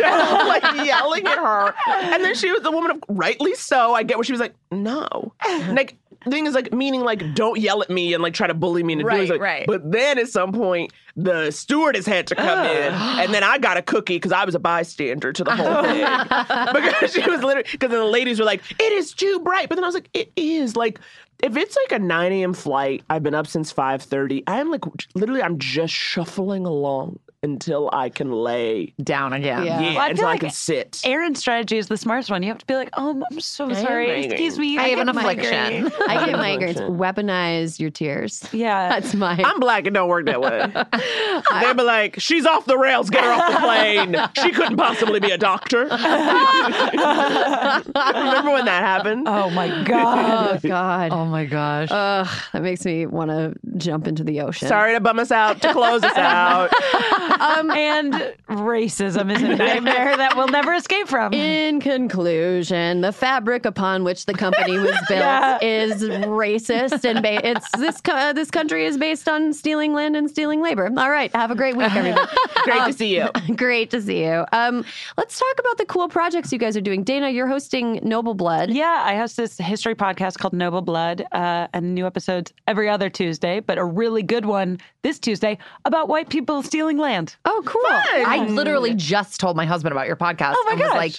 like yelling at her. And then she was the woman, of, rightly so. I get where she was like, "No." Like thing is like meaning like don't yell at me and like try to bully me into doing Right, something. right. But then at some point, the stewardess had to come in, and then I got a cookie because I was a bystander to the whole thing. because she was literally because the ladies were like, "It is too bright," but then I was like, "It is." Like, if it's like a 9 a.m. flight, I've been up since 5:30. I'm like, literally, I'm just shuffling along until I can lay Down again. Yeah. yeah, Well, I until feel I can sit. Erin's strategy is the smartest one. You have to be like, "Oh, I'm so sorry. migraines. Excuse me. I have get an affliction. migraines." I get migraines. Weaponize your tears. Yeah. That's my. I'm black. and don't work that way. They'd be like, "She's off the rails. Get her off the plane. She couldn't possibly be a doctor." Remember when that happened? oh my god. oh God. Oh my gosh. Ugh, that makes me want to jump into the ocean. Sorry to bum us out. To close us out. Um, and racism is a nightmare that we'll never escape from. In conclusion, the fabric upon which the company was built Yeah. is racist, and ba- it's this uh, this country is based on stealing land and stealing labor. All right, have a great week, everybody. Great Um, to see you. Great to see you. Um, let's talk about the cool projects you guys are doing. Dana, you're hosting Noble Blood. Yeah, I host this history podcast called Noble Blood, uh, and new episodes every other Tuesday, but a really good one this Tuesday about white people stealing land. Oh, cool. I literally just told my husband about your podcast Oh my and was gosh. like,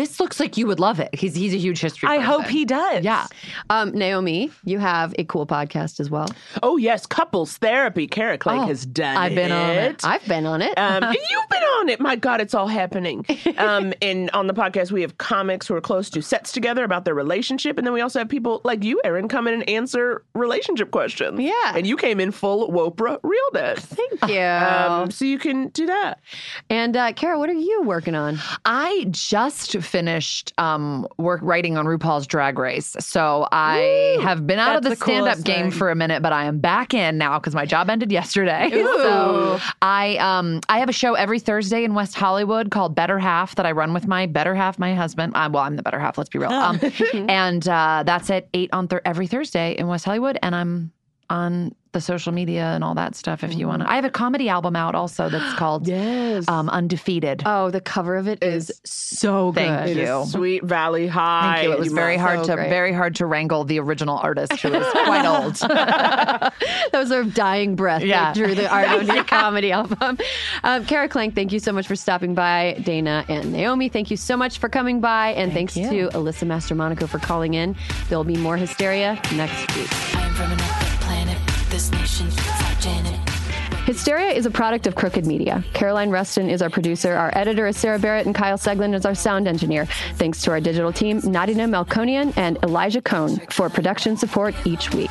this looks like you would love it. He's he's a huge history I hope he does. Yeah. Um, Naomi, you have a cool podcast as well. Oh yes, couples therapy. Kara Klenk Oh, has done I've been on it. I've been on it. Um, you've been on it. My God, it's all happening. Um, and on the podcast, we have comics who are close to sets together about their relationship, and then we also have people like you, Erin, come in and answer relationship questions. Yeah. and you came in full Wopra real dead. Thank you. Um, so you can do that. and uh, Kara, what are you working on? I just finished um, work writing on RuPaul's Drag Race, so I have been out of the the stand-up game thing. for a minute, but I am back in now because my job ended yesterday. so I um, I have a show every Thursday in West Hollywood called Better Half that I run with my better half, my husband. Uh, well, I'm the better half. Let's be real. Um, and uh, that's at eight on thir- every Thursday in West Hollywood, and I'm on the social media and all that stuff. If you want to, I have a comedy album out also that's called Yes. um, Undefeated. Oh, the cover of it is so good. Thank It is you. Sweet Valley High. Thank you. It was You very hard so to great. very hard to wrangle the original artist who was quite old. that was sort of dying breath Yeah. that drew the art on your comedy album. Um, Kara Klenk, thank you so much for stopping by. Dana and Naomi, thank you so much for coming by. And thanks you. to Alyssa Mastromonaco for calling in. There'll be more hysteria next week. Hysteria is a product of Crooked Media. Caroline Reston is our producer. Our editor is Sarah Barrett, and Kyle Seglin is our sound engineer. Thanks to our digital team, Nadina Melkonian and Elijah Cohn, for production support each week.